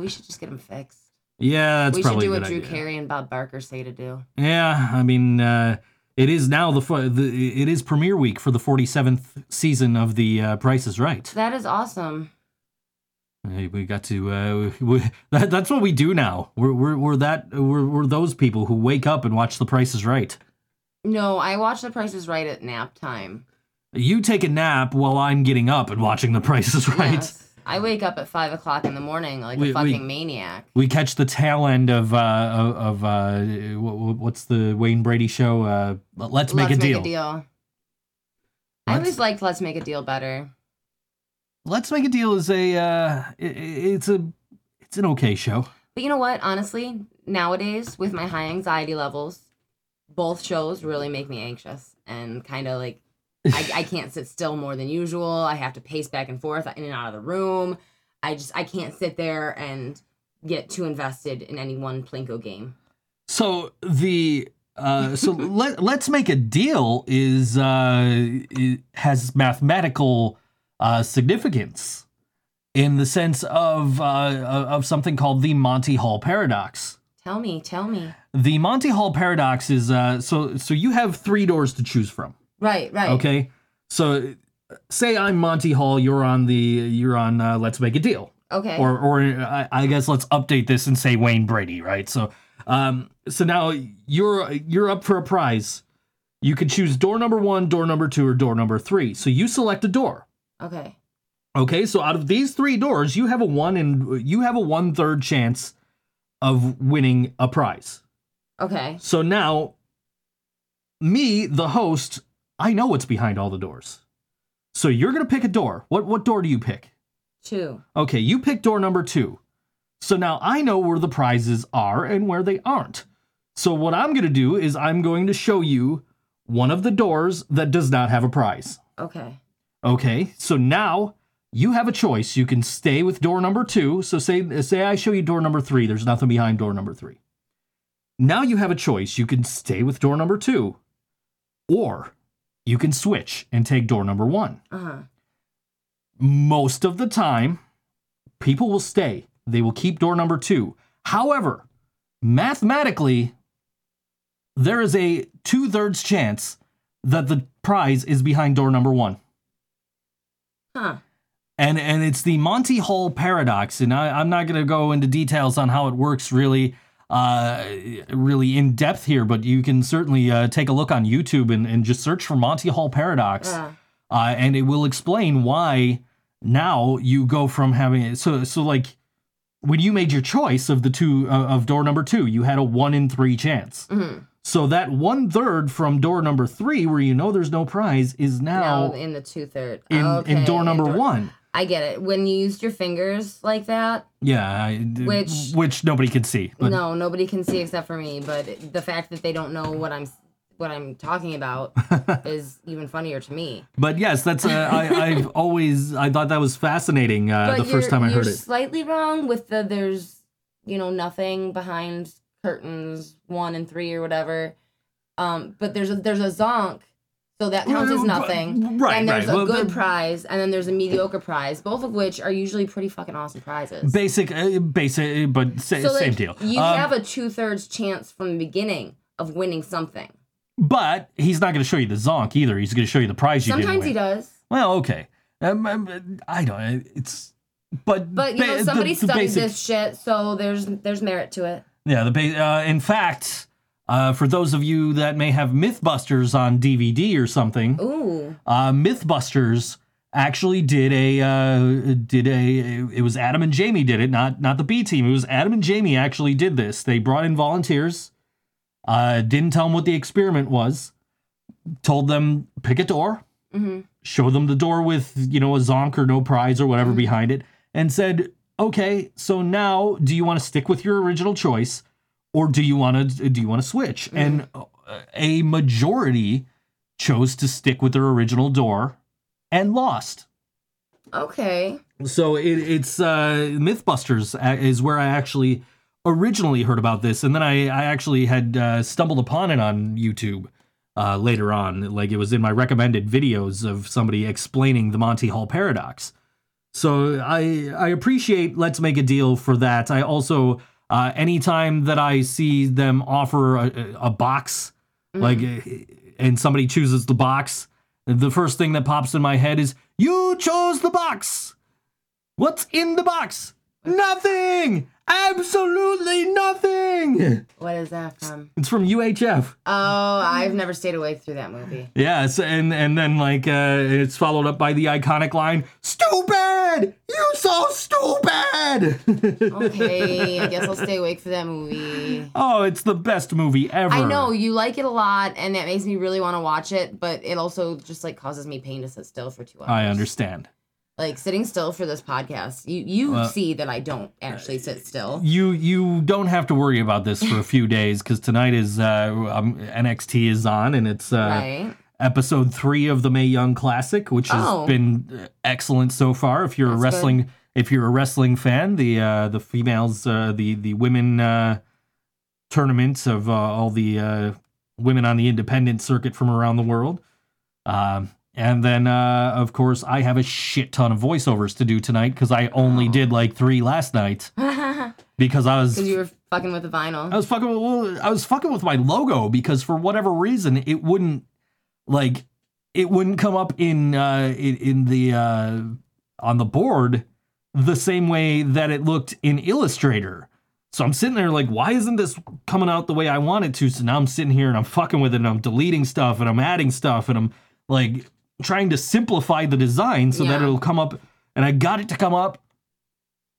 we should just get them fixed. yeah, that's we should do what Drew idea. Carey and Bob Barker say to do. Yeah, I mean, uh, it is now the, the it is premiere week for the forty seventh season of the uh, Price is Right. That is awesome. Hey, we got to uh, we, that, that's what we do now. We're we're we're that we're we're those people who wake up and watch The Price is Right. No, I watch The Price is Right at nap time. You take a nap while I'm getting up and watching The Price is Right. Yes. I wake up at five o'clock in the morning like We- we- a fucking maniac. We catch the tail end of uh of, uh wh- wh- what's the Wayne Brady show? Uh, Let's make Let's a deal. Make a deal. I always liked Let's Make a Deal better. Let's make a deal is a uh, it's a it's an okay show. But you know what? Honestly, nowadays with my high anxiety levels, both shows really make me anxious and kind of like I, I can't sit still more than usual. I have to pace back and forth in and out of the room. I just I can't sit there and get too invested in any one plinko game. So the uh, so let let's make a deal is uh it has mathematical uh, significance in the sense of uh, of something called the Monty Hall paradox. Tell me, tell me. The Monty Hall paradox is uh, so so you have three doors to choose from. Right, right. Okay, so say I'm Monty Hall, you're on the you're on uh, Let's Make a Deal. Okay. or or I, I guess let's update this and say Wayne Brady, right? So um so now you're you're up for a prize. You can choose door number 1, door number 2 or door number 3. So you select a door. Okay. Okay? So out of these 3 doors, you have a 1 and you have a one third chance of winning a prize. Okay. So now me, the host, I know what's behind all the doors. So you're going to pick a door. What what door do you pick? Two. Okay, you pick door number two. So now I know where the prizes are and where they aren't. So what I'm going to do is I'm going to show you one of the doors that does not have a prize. Okay. Okay, so now you have a choice. You can stay with door number two. So say say I show you door number three. There's nothing behind door number three. Now you have a choice. You can stay with door number two, or you can switch and take door number one Uh huh. most of the time, people will stay. They will keep door number two. However, mathematically, there is a two thirds chance that the prize is behind door number one. Huh. And, and it's the Monty Hall paradox. And I, I'm not going to go into details on how it works really uh, really in depth here, but you can certainly uh, take a look on YouTube and, and just search for Monty Hall paradox Uh, uh, and it will explain why now you go from having so so like when you made your choice of the two uh, of door number two, you had a one in three chance. mhm. So that one third from door number three, where you know there's no prize, is Now now in the two third. in okay. in door number door- one. I get it. When you used your fingers like that, Yeah, I- Which- which nobody can see. But no, nobody can see except for me. But the fact that they don't know what I'm what I'm talking about is even funnier to me. but yes, that's uh, I, I've always I thought that was fascinating uh, the first time I heard you're it. Slightly wrong with the there's you know nothing behind curtains one and three or whatever. Um, but there's a there's a zonk, so that counts as nothing. Right, and there's right. a Well, good the- prize, and then there's a mediocre prize, both of which are usually pretty fucking awesome prizes. Basic, uh, basic, but sa- so same deal. You Um, have a two thirds chance from the beginning of winning something. But he's not going to show you the zonk either. He's going to show you the prize you Sometimes he does. Well, okay. Um, um, I don't. It's but But you ba- know, the- somebody the studied basic- this shit, so there's there's merit to it. Yeah, the ba- uh, in fact, uh, for those of you that may have MythBusters on DVD or something, Ooh. uh, MythBusters actually did a uh, did a it was Adam and Jamie did it, not not the B team. It was Adam and Jamie actually did this. They brought in volunteers, uh, didn't tell them what the experiment was, told them pick a door, hmm show them the door with you know a zonk or no prize or whatever behind it, and said, okay, so now do you want to stick with your original choice, or do you want to do you want to switch? And uh, a majority chose to stick with their original door and lost. Okay. So it, it's uh, MythBusters is where I actually originally heard about this, and then I, I actually had uh, stumbled upon it on YouTube uh, later on. Like it was in my recommended videos of somebody explaining the Monty Hall paradox. So I I appreciate Let's Make a Deal for that. I also uh, anytime that I see them offer a, a box, like and somebody chooses the box, the first thing that pops in my head is you chose the box. What's in the box? Nothing. Absolutely nothing. What is that from? It's from UHF. Oh, I've never stayed awake through that movie. Yes, and and then like uh, it's followed up by the iconic line, "Stupid! You so stupid!" Okay, I guess I'll stay awake for that movie. oh, it's the best movie ever. I know you like it a lot, and that makes me really want to watch it. But it also just like causes me pain to sit still for two hours. I understand. Like sitting still for this podcast, you you Uh, see that I don't actually sit still. You you don't have to worry about this for a few days because tonight is uh, um, NXT is on and it's uh, right? episode three of the Mae Young Classic, which has Oh. been excellent so far. If you're a That's wrestling, if you're a wrestling fan, the uh, the females, uh, the the women uh, tournaments of uh, all the uh, women on the independent circuit from around the world. Um, and then, uh, of course, I have a shit ton of voiceovers to do tonight because I only Oh. did like three last night because I was Because you were fucking with the vinyl. I was fucking with well, I was fucking with my logo because for whatever reason it wouldn't like it wouldn't come up in uh in, in the uh on the board the same way that it looked in Illustrator. So I'm sitting there like, why isn't this coming out the way I want it to? So now I'm sitting here and I'm fucking with it and I'm deleting stuff and I'm adding stuff and I'm like trying to simplify the design so that it'll come up and I got it to come up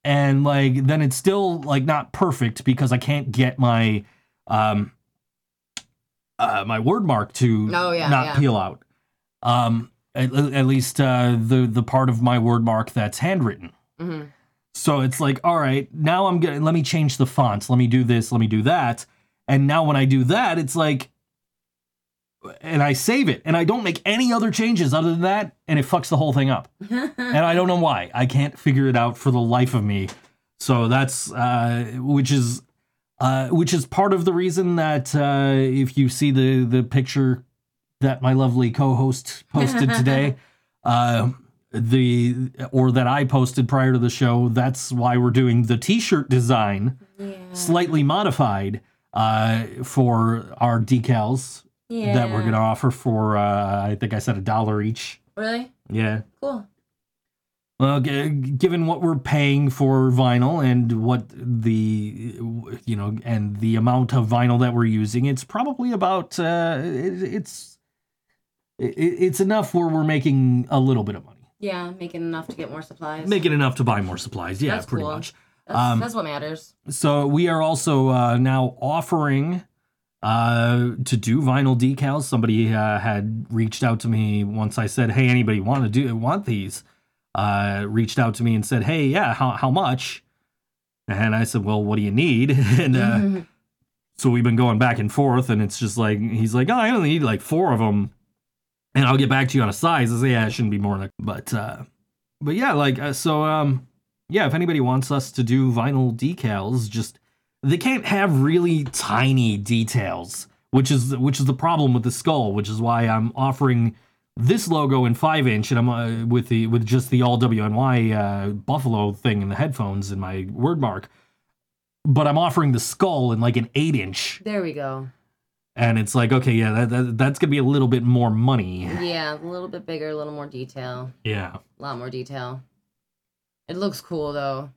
and like then it's still like not perfect because I can't get my um uh my word mark to Oh, yeah, not yeah. peel out. Um at, at least uh the the part of my word mark that's handwritten. hmm So it's like, all right, now I'm gonna let me change the fonts, let me do this, let me do that. And now when I do that, it's like and I save it and I don't make any other changes other than that, and it fucks the whole thing up. and I don't know why. I can't figure it out for the life of me. So that's uh which is uh which is part of the reason that uh if you see the the picture that my lovely co-host posted today, uh the or that I posted prior to the show, that's why we're doing the t-shirt design Yeah. slightly modified uh for our decals yeah. that we're going to offer for uh I think I said a dollar each. Really Yeah. cool. Well, g- given what we're paying for vinyl and what the you know and the amount of vinyl that we're using, it's probably about uh it, it's it, it's enough where we're making a little bit of money. Yeah, making enough to get more supplies. Making enough to buy more supplies. Yeah, That's pretty cool. much. That's, um, that's what matters. So we are also uh, now offering uh, to do vinyl decals. Somebody uh, had reached out to me once I said, "Hey, anybody want to do want these?" Uh, reached out to me and said, "Hey, yeah, how how much?" And I said, "Well, what do you need?" and uh, so we've been going back and forth, and it's just like he's like, "Oh, I only need like four of them." And I'll get back to you on a size. I say, yeah, it shouldn't be more than, but, uh, but yeah, like, uh, so, um, yeah, if anybody wants us to do vinyl decals, just they can't have really tiny details, which is which is the problem with the skull, which is why I'm offering this logo in five inch, and I'm uh, with the with just the all WNY uh, buffalo thing in the headphones and my word mark, but I'm offering the skull in like an eight inch, there we go. and it's like okay, yeah, that, that that's gonna be a little bit more money. Yeah, a little bit bigger, a little more detail, Yeah, a lot more detail. It looks cool though.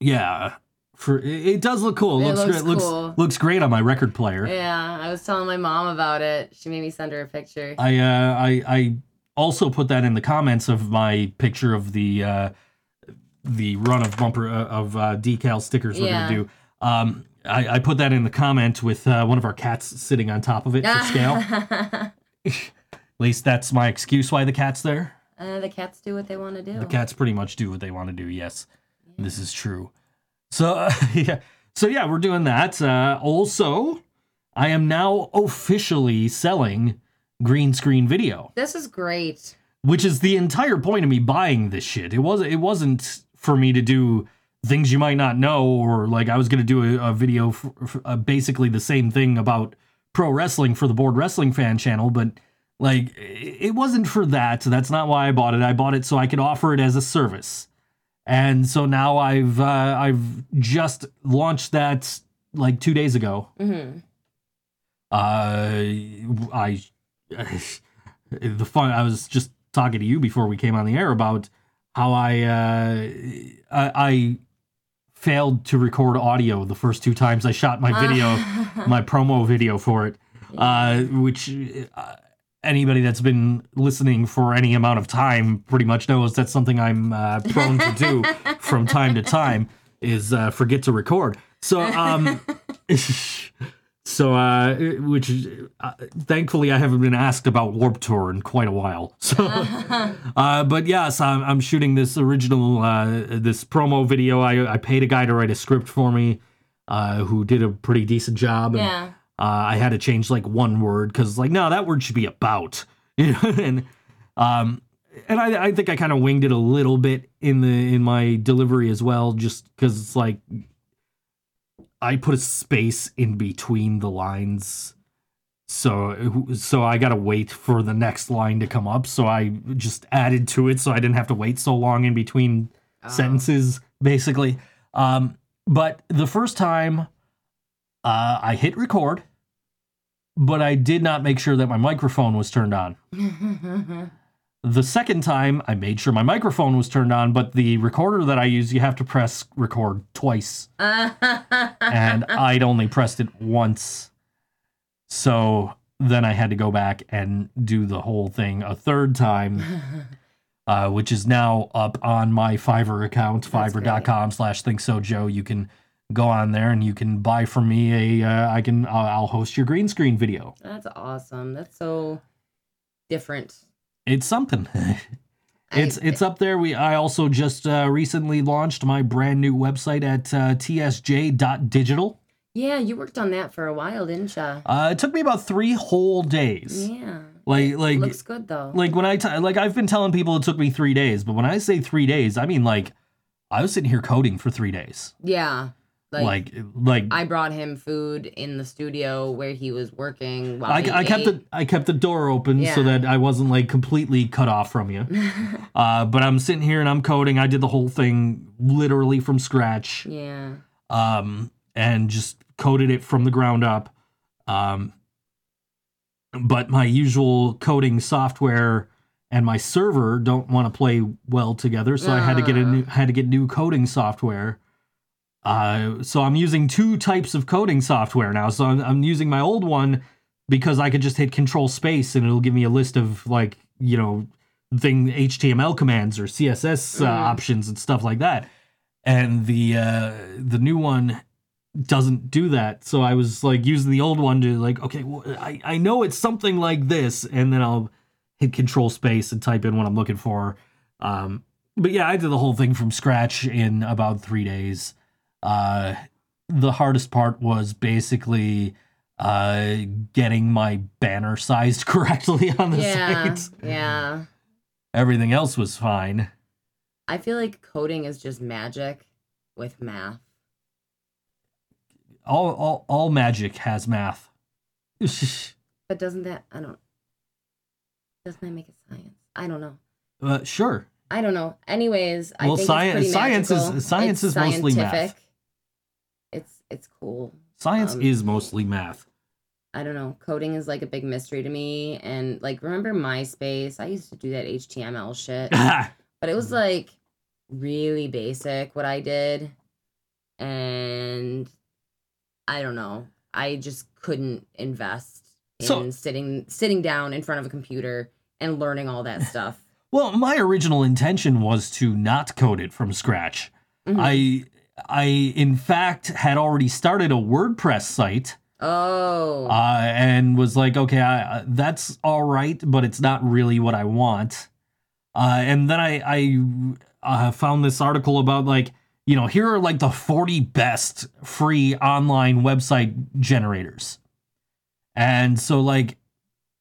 yeah. For it, does look cool. It looks looks great. Looks cool. looks great on my record player. Yeah, I was telling my mom about it. She made me send her a picture. I uh, I I also put that in the comments of my picture of the uh, the run of bumper uh, of uh, decal stickers we're Yeah. gonna do. Um, I, I put that in the comment with uh, one of our cats sitting on top of it for scale. At least that's my excuse why the cat's there. uh, the cats do what they want to do. The cats pretty much do what they want to do. Yes, this is true. So uh, yeah, so yeah, we're doing that. Uh, also, I am now officially selling green screen video. This is great. which is the entire point of me buying this shit. It wasn't. It wasn't for me to do things you might not know, or like I was gonna do a, a video, for, for, uh, basically the same thing about pro wrestling for the Board Wrestling Fan channel, but like it it wasn't for that. That's not why I bought it. I bought it so I could offer it as a service, and so now I've uh, I've just launched that like two days ago. hmm Uh, I the fun. I was just talking to you before we came on the air about how I uh, I, I failed to record audio the first two times I shot my video, my promo video for it, uh, which. Anybody that's been listening for any amount of time pretty much knows that's something I'm uh, prone to do from time to time is uh, forget to record. So, um, so uh, which uh, thankfully I haven't been asked about Warped Tour in quite a while. So, uh, but yes, I'm, I'm shooting this original uh, this promo video. I I paid a guy to write a script for me, uh, who did a pretty decent job. And, Yeah. Uh, I had to change like one word because like no, that word should be about. You know, and um, and I I think I kind of winged it a little bit in the in my delivery as well, just because it's like I put a space in between the lines. So so I gotta wait for the next line to come up. So I just added to it so I didn't have to wait so long in between Oh. sentences, basically. Um, but the first time uh, I hit record, but I did not make sure that my microphone was turned on. The second time, I made sure my microphone was turned on, but the recorder that I use, you have to press record twice. and I'd only pressed it once. So then I had to go back and do the whole thing a third time, uh, which is now up on my Fiverr account, fiverr.com slash think so Joe. You can go on there and you can buy from me a, uh, I can, I'll host your green screen video. That's awesome. That's so different. It's something. I- It's it's up there. We I also just uh, recently launched my brand new website at uh, tsj.digital. Yeah, you worked on that for a while, didn't you? Uh, it took me about three whole days. Yeah. Like like Looks good though. like when I t- like I've been telling people it took me three days, but when I say three days, I mean like I was sitting here coding for three days. yeah. Like, Like like, I brought him food in the studio where he was working while I, I kept the I kept the door open so that I wasn't like completely cut off from you. uh, but I'm sitting here and I'm coding. I did the whole thing literally from scratch. yeah. um, and just coded it from the ground up. Um, but my usual coding software and my server don't want to play well together, so I had to get a new had to get new coding software. Uh, so I'm using two types of coding software now. So I'm, I'm using my old one because I could just hit Control Space and it'll give me a list of like you know thing HTML commands or CSS uh, Mhm. options and stuff like that. And the uh, the new one doesn't do that. So I was like using the old one to like, okay, well, I, I know it's something like this, and then I'll hit control space and type in what I'm looking for. Um, but yeah, I did the whole thing from scratch in about three days. Uh, the hardest part was basically uh, getting my banner sized correctly on the Yeah. site. Yeah. Everything else was fine. I feel like coding is just magic with math. All all all magic has math. But doesn't that I don't doesn't that make it science? I don't know. uh, sure. I don't know. Anyways, I think sci- it's pretty science is- science It's is mostly math. scientific. It's cool. Science Um, is mostly math. I don't know. Coding is like a big mystery to me. And like, remember MySpace? I used to do that HTML shit, but it was like really basic what I did. And I don't know. I just couldn't invest in So- sitting sitting down in front of a computer and learning all that stuff. well, my original intention was to not code it from scratch. Mhm. I I in fact had already started a WordPress site oh, uh, and was like, okay, I, uh, that's all right, but it's not really what I want. Uh, and then I I uh, found this article about like you know here are like the 40 best free online website generators, and so like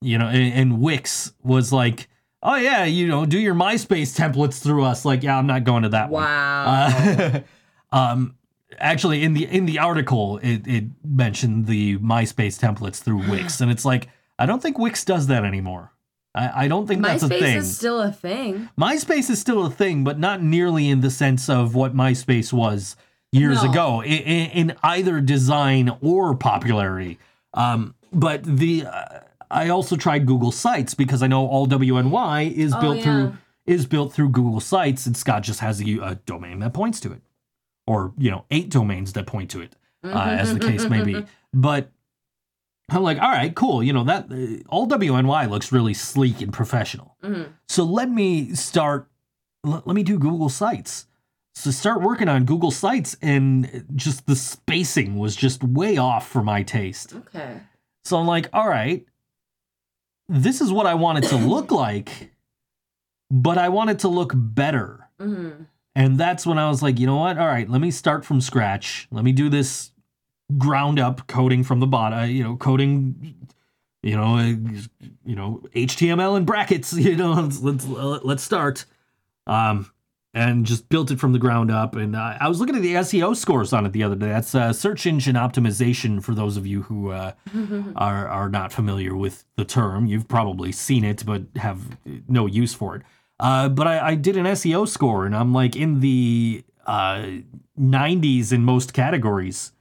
you know and, and Wix was like. Oh yeah, you know, do your MySpace templates through us. Like, yeah, I'm not going to that one. wow. Um, actually, in the in the article, it, it mentioned the MySpace templates through Wix, and it's like I don't think Wix does that anymore. I, I don't think that's a thing. MySpace is still a thing. MySpace is still a thing, but not nearly in the sense of what MySpace was years No. ago in, in either design or popularity. Um, but the uh, I also tried Google Sites because I know all WNY is Oh, built yeah. through is built through Google Sites, and Scott just has a, a domain that points to it, or you know, eight domains that point to it, uh, as the case may be. But I'm like, all right, cool. You know that uh, all WNY looks really sleek and professional. Mhm. So let me start. Let, let me do Google Sites. So start working on Google Sites, and just the spacing was just way off for my taste. Okay. So I'm like, all right, this is what I want it to look like, but I want it to look better. hmm And that's when I was like, you know what? All right, let me start from scratch. Let me do this ground up coding from the bottom, you know, coding, you know, uh, you know, HTML and brackets, you know, let's let's, let's start. Um and just built it from the ground up and uh, I was looking at the SEO scores on it the other day. That's uh, search engine optimization for those of you who uh, are are not familiar with the term. You've probably seen it, but have no use for it. Uh, but I, I did an SEO score, and I'm like in the uh, 90s in most categories,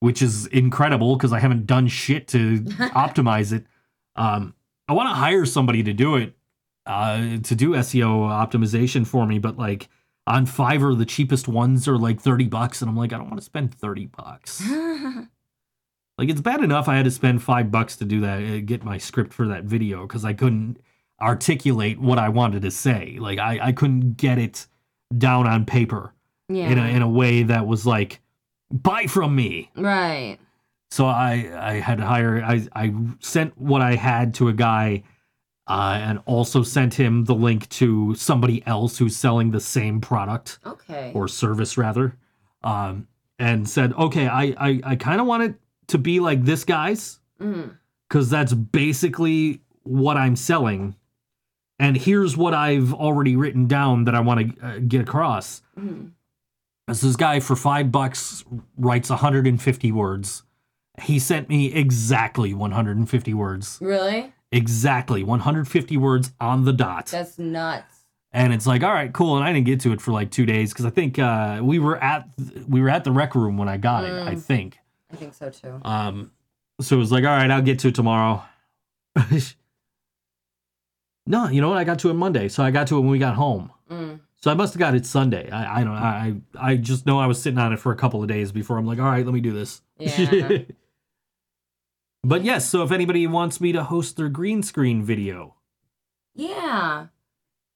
which is incredible because I haven't done shit to optimize it. Um, I want to hire somebody to do it, uh, to do SEO optimization for me, but like on Fiverr, the cheapest ones are like 30 bucks, and I'm like, I don't want to spend 30 bucks. Like it's bad enough I had to spend five bucks to do that, uh, get my script for that video because I couldn't articulate what I wanted to say. Like I, I couldn't get it down on paper yeah. in a in a way that was like, buy from me. right. So I I had to hire. I I sent what I had to a guy, uh, and also sent him the link to somebody else who's selling the same product Okay. or service rather, um, and said, okay, I I, I kind of want it to be like this guy's because that's basically what I'm selling. And here's what I've already written down that I want to uh, get across. Mhm. This guy for five bucks writes 150 words. He sent me exactly 150 words. Really? Exactly 150 words on the dot. That's nuts. and it's like, all right, cool. And I didn't get to it for like two days because I think uh, we were at we were at the rec room when I got it. I Mm. think. I think so too. Um, so it was like, all right, I'll get to it tomorrow. no, you know what? I got to it Monday, so I got to it when we got home. Mm. So I must have got it Sunday. I, I don't. I I just know I was sitting on it for a couple of days before I'm like, all right, let me do this. Yeah. but yes, so if anybody wants me to host their green screen video, yeah.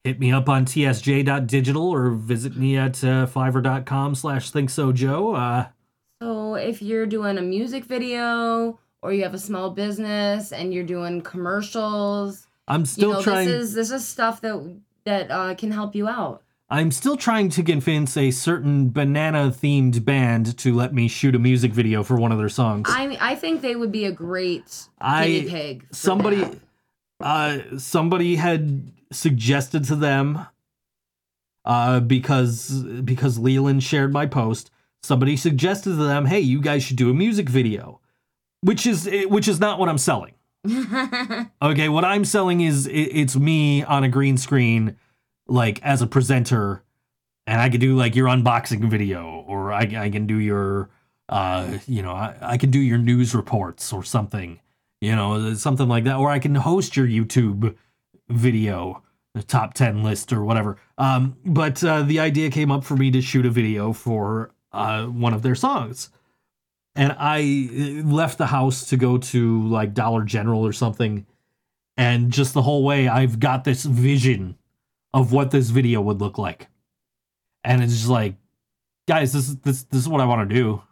hit me up on tsj.digital or visit me at uh, fiverr.com slash thinksojoe. Uh, So if you're doing a music video or you have a small business and you're doing commercials, I'm still you know, trying. this is this is stuff that that uh, can help you out. I'm still trying to convince a certain banana themed band to let me shoot a music video for one of their songs. I I think they would be a great I- guinea pig. somebody that. uh somebody had suggested to them uh because because Leland shared my post somebody suggested to them hey you guys should do a music video which is which is not what I'm selling okay what I'm selling is it, it's me on a green screen like as a presenter and I could do like your unboxing video or I, I can do your uh you know I, I can do your news reports or something you know, something like that, or I can host your YouTube video, the top 10 list or whatever. Um, but uh, the idea came up for me to shoot a video for uh, one of their songs. And I uh, left the house to go to like Dollar General or something. And just the whole way, I've got this vision of what this video would look like. And it's just like, guys, this is this this is what I want to do.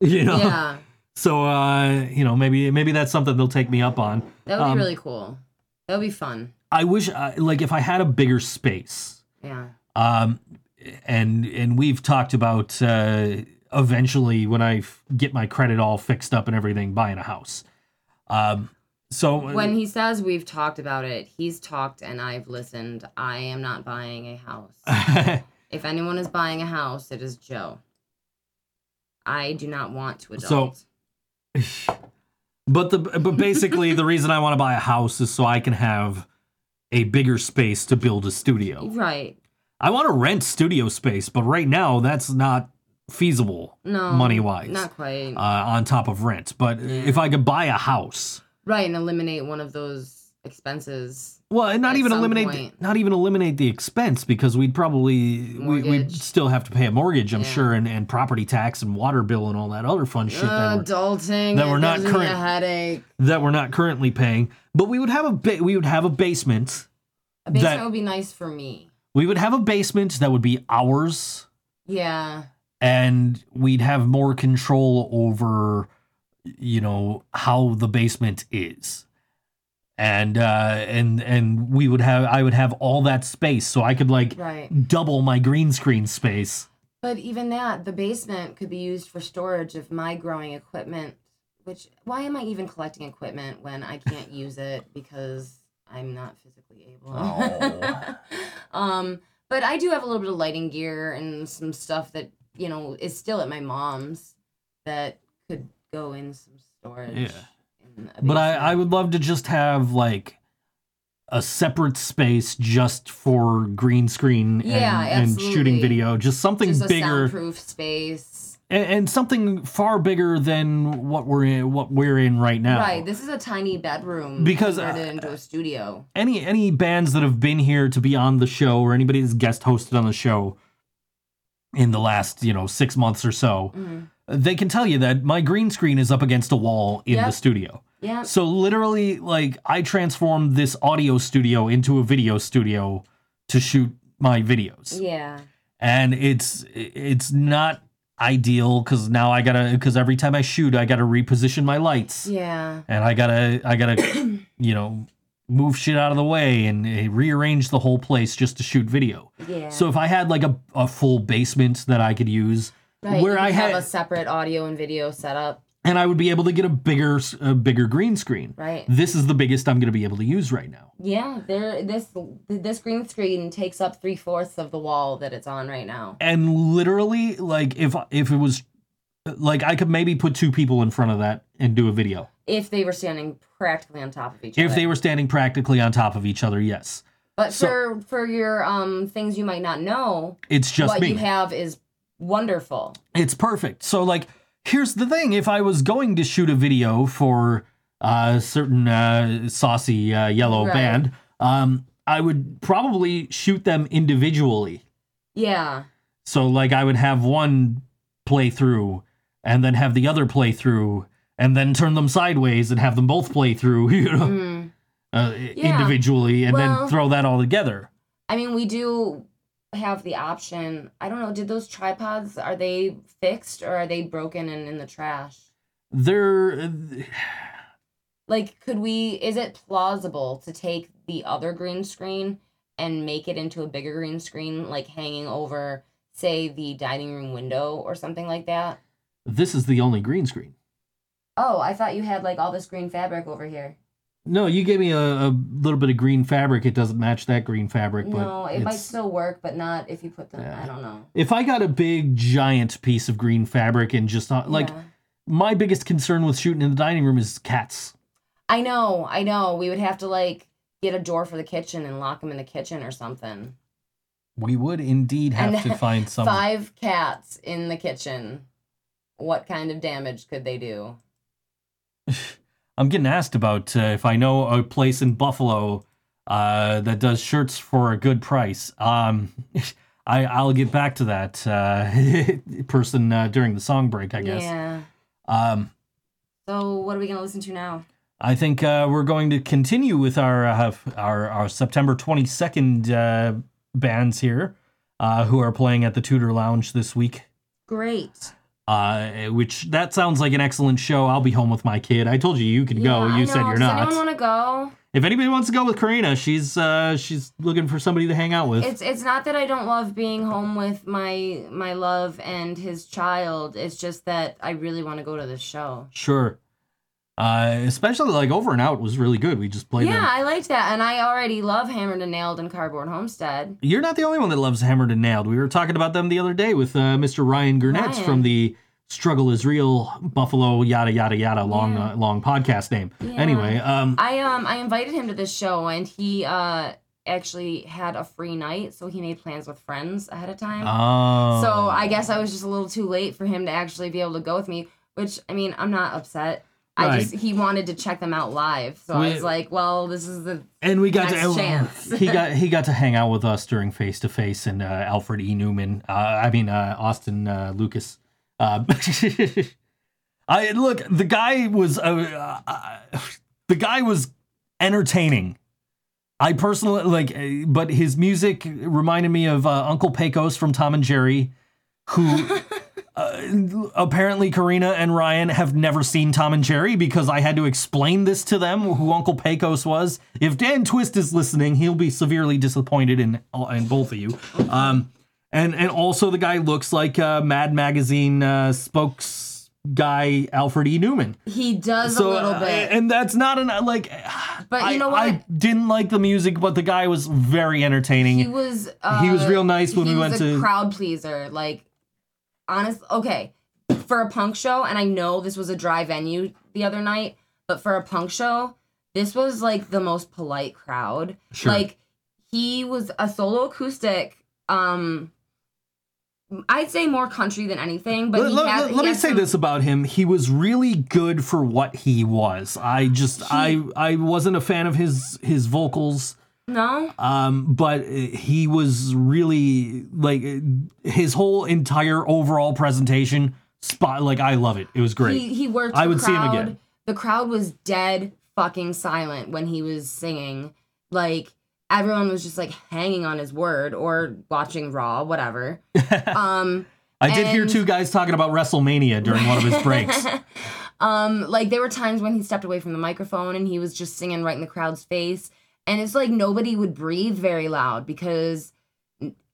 You know? Yeah, So uh, you know, maybe maybe that's something they'll take me up on. that would be Um, really cool. That would be fun. I wish I, like if I had a bigger space. Yeah. Um and and we've talked about uh eventually when I f- get my credit all fixed up and everything buying a house. Um so When he says we've talked about it, he's talked and I've listened. I am not buying a house. If anyone is buying a house, it is Joe. I do not want to So- but the but basically the reason I want to buy a house is so I can have a bigger space to build a studio. right. I want to rent studio space, but right now that's not feasible No. money wise. Not quite. uh, on top of rent. But if I could buy a house, right, and eliminate one of those expenses. well, and not even eliminate, point. not even eliminate the expense because we'd probably we, we'd still have to pay a mortgage, I'm Yeah. sure, and, and property tax and water bill and all that other fun shit that, we're, Adulting. that we're not current- that we're not currently paying. But we would have a ba- we would have a basement. A basement That- would be nice for me. We would have a basement that would be ours, Yeah. And we'd have more control over, you know, how the basement is. And uh, and and we would have I would have all that space, so I could like Right. double my green screen space. But even that, the basement could be used for storage of my growing equipment. Which why am I even collecting equipment when I can't use it because I'm not physically able? Oh. um, but I do have a little bit of lighting gear and some stuff that you know is still at my mom's that could go in some storage. Yeah. But I. I would love to just have like a separate space just for green screen and, Yeah, and shooting video. Just something just a bigger soundproof space. and, and something far bigger than what we're in what we're in right now. Right. This is a tiny bedroom Because, converted uh, into a studio. any any bands that have been here to be on the show or anybody that's guest hosted on the show in the last you know six months or so Mhm. they can tell you that my green screen is up against a wall in the studio Yeah. so literally like i transformed this audio studio into a video studio to shoot my videos Yeah. and it's it's not ideal because now i gotta because every time i shoot i gotta reposition my lights Yeah. and I gotta I gotta you know move shit out of the way and uh, rearrange the whole place just to shoot video. Yeah. So if I had like a, a full basement that I could use right, where I have had a separate audio and video setup. and I would be able to get a bigger a bigger green screen. Right. This is the biggest I'm gonna be able to use right now. Yeah. There. This this green screen takes up three fourths of the wall that it's on right now. And literally like if if it was like I could maybe put two people in front of that and do a video. If they were standing practically on top of each other. If they were standing practically on top of each other, yes. But so- for for your um things you might not know, It's just what me. you have is wonderful. It's perfect. So like here's the thing, if I was going to shoot a video for a certain uh, saucy uh, yellow Right. band, um I would probably shoot them individually. Yeah. So like I would have one play through and then have the other play through and then turn them sideways and have them both play through, you know, Mm. uh, Yeah. individually and Well- then throw that all together. I mean, we do have the option. I don't know. Did those tripods are they fixed or are they broken and in the trash? They're Like, could we? Is it plausible to take the other green screen and make it into a bigger green screen, like hanging over, say, the dining room window or something like that? this is the only green screen. Oh, I thought you had like all this green fabric over here. No, you gave me a, a little bit of green fabric. It doesn't match that green fabric, but No, it might it's- still work, but not if you put them. Yeah. I don't know. if I got a big giant piece of green fabric and just not like Yeah. my biggest concern with shooting in the dining room is cats. I know, I know. We would have to like get a door for the kitchen and lock them in the kitchen or something. We would indeed have And to find some. Five cats in the kitchen. What kind of damage could they do? I'm getting asked about uh, if I know a place in Buffalo uh, that does shirts for a good price. Um, I I'll get back to that uh, person uh, during the song break, I guess. Yeah. Um, So what are we gonna listen to now? I think uh, we're going to continue with our uh, our, our September 22nd uh, bands here, uh, who are playing at the Tudor Lounge this week. Great. Uh, which that sounds like an excellent show. I'll be home with my kid. I told you you could go. Yeah, I You said you're not. Does not. anyone want to go? if anybody wants to go with Karina, she's uh, she's looking for somebody to hang out with. It's it's not that I don't love being home with my my love and his child. It's just that I really want to go to this show. sure. Uh, especially like Over and Out was really good. We just played yeah, them. I liked that, and I already love Hammered and Nailed and Cardboard Homestead. You're not the only one that loves Hammered and Nailed. We were talking about them the other day with uh, Mr. Ryan Gurnett from the Struggle is Real Buffalo yada yada yada long Yeah. uh, long podcast name. Yeah. Anyway, um, I um I invited him to this show, and he uh actually had a free night, so he made plans with friends ahead of time. oh, So I guess I was just a little too late for him to actually be able to go with me, which I mean, I'm not upset. I just he wanted to check them out live. So I We- was like, well, this is the and we got next to chance. he got he got to hang out with us during face to face and uh, Alfred E. Neuman. Uh, I mean uh, Austin uh, Lucas. Uh, I look the guy was uh, uh, the guy was entertaining. I personally like, uh, but his music reminded me of uh, Uncle Pecos from Tom and Jerry, who uh, apparently Karina and Ryan have never seen Tom and Jerry because I had to explain this to them who Uncle Pecos was. If Dan Twist is listening, he'll be severely disappointed in in both of you. Um, and and also the guy looks like uh, Mad Magazine uh, spokes guy Alfred E. Neuman. he does So a little uh, bit. and that's not an like. But I, you know what? I didn't like the music, but the guy was very entertaining. he was uh, He was real nice when he we was went a to- crowd pleaser. Like honest okay. For a punk show, and I know this was a dry venue the other night, but for a punk show, this was like the most polite crowd. Sure. Like he was a solo acoustic. Um I'd say more country than anything, but let, he let- let me say some- this about him: he was really good for what he was. I just, I, I wasn't a fan of his his vocals, No, um, but he was really like his whole entire overall presentation. Spot, like I love it. It was great. He he worked. I would see him again. The crowd was dead fucking silent when he was singing. Like everyone was just like hanging on his word or watching Raw, whatever. um, I did hear two guys talking about WrestleMania during one of his breaks. um, like there were times when he stepped away from the microphone and he was just singing right in the crowd's face, and it's like nobody would breathe very loud because,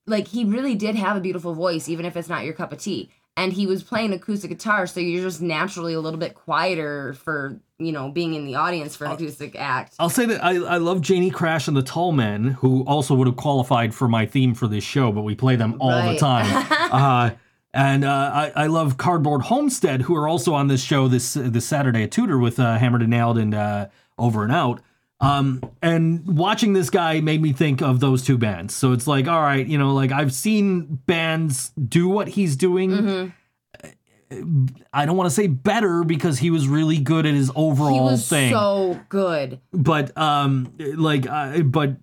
like, he really did have a beautiful voice, even if it's not your cup of tea. And he was playing acoustic guitar, so you're just naturally a little bit quieter for you know being in the audience for an acoustic act. I'll say that I, I love Janie Crash and the Tall Men, who also would have qualified for my theme for this show, but we play them all the time. uh, and uh, I, I love Cardboard Homestead, who are also on this show this this Saturday at Tudor with uh, Hammered and Nailed and uh, Over and Out. Um, and watching this guy made me think of those two bands. So it's like, all right, you know, like I've seen bands do what he's doing. Mhm. I don't want to say better because he was really good at his overall He was thing so good. but um like uh, but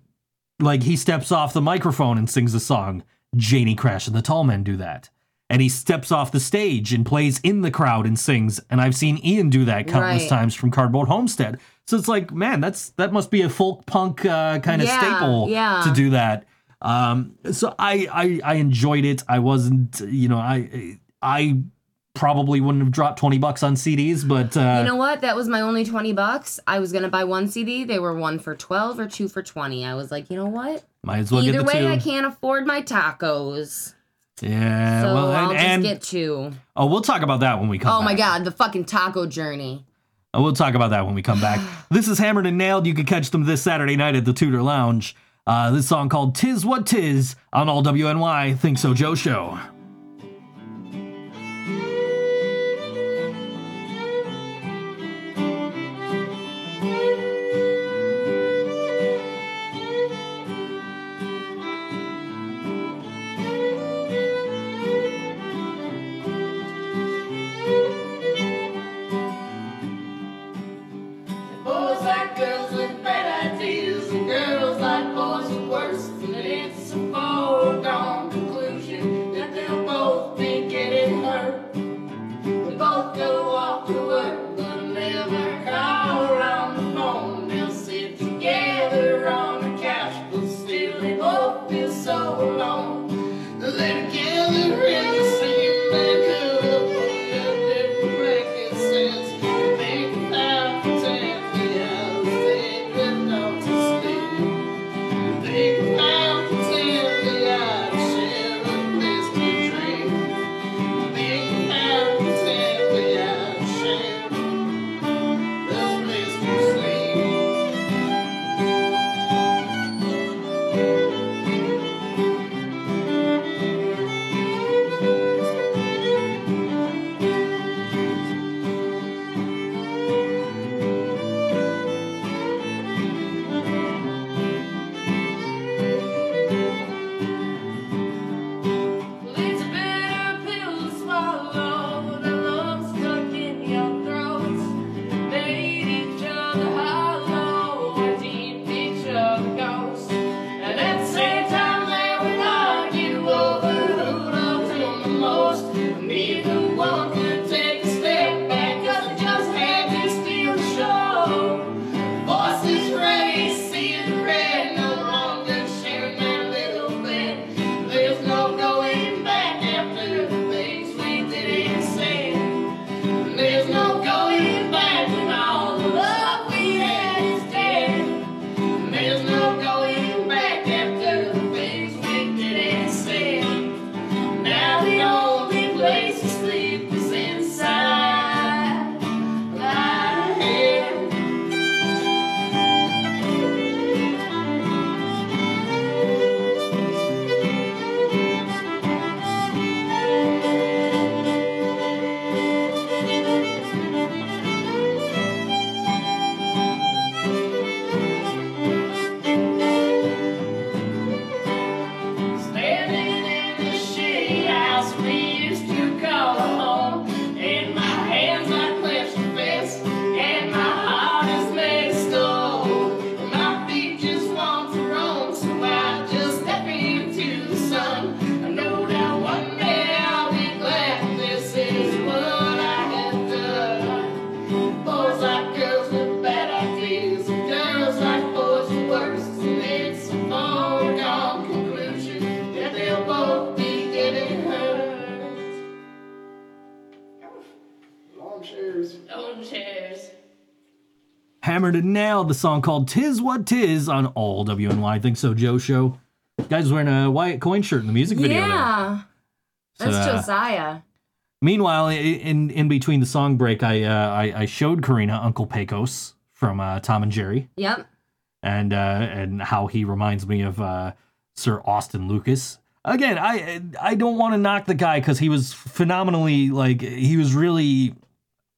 like he steps off the microphone and sings a song janie crash and the tall men do that and he steps off the stage and plays in the crowd and sings and i've seen ian do that countless Right. times from cardboard homestead so it's like man that's that must be a folk punk uh, kind of Yeah, staple yeah. to do that um so I, I i enjoyed it i wasn't you know i i probably wouldn't have dropped 20 bucks on cds but uh You know what? That was my only 20 bucks. I was going to buy one CD. They were one for 12 or two for 20. I was like, you know what? might as well Either get the way, two I can't afford my tacos. yeah So well I'll and, just and get two. Oh, we'll talk about that when we come Oh back. my God, the fucking taco journey. Oh, We'll talk about that when we come back. this is Hammered and Nailed. You can catch them this Saturday night at the Tudor Lounge. Uh, this song called Tis What Tis on All WNY ThinkSoJoE Show. Hammered and nailed the song called Tis What Tis on all WNY ThinkSoJoE show. Guy's wearing a white coin shirt in the music video. Yeah. That's So, uh, Josiah. Meanwhile, in in between the song break, I uh, I, I showed Karina Uncle Pecos from uh, Tom and Jerry, Yep. and uh, and how he reminds me of uh, Sir Austin Lucas. Again, I I don't want to knock the guy because he was phenomenally like he was really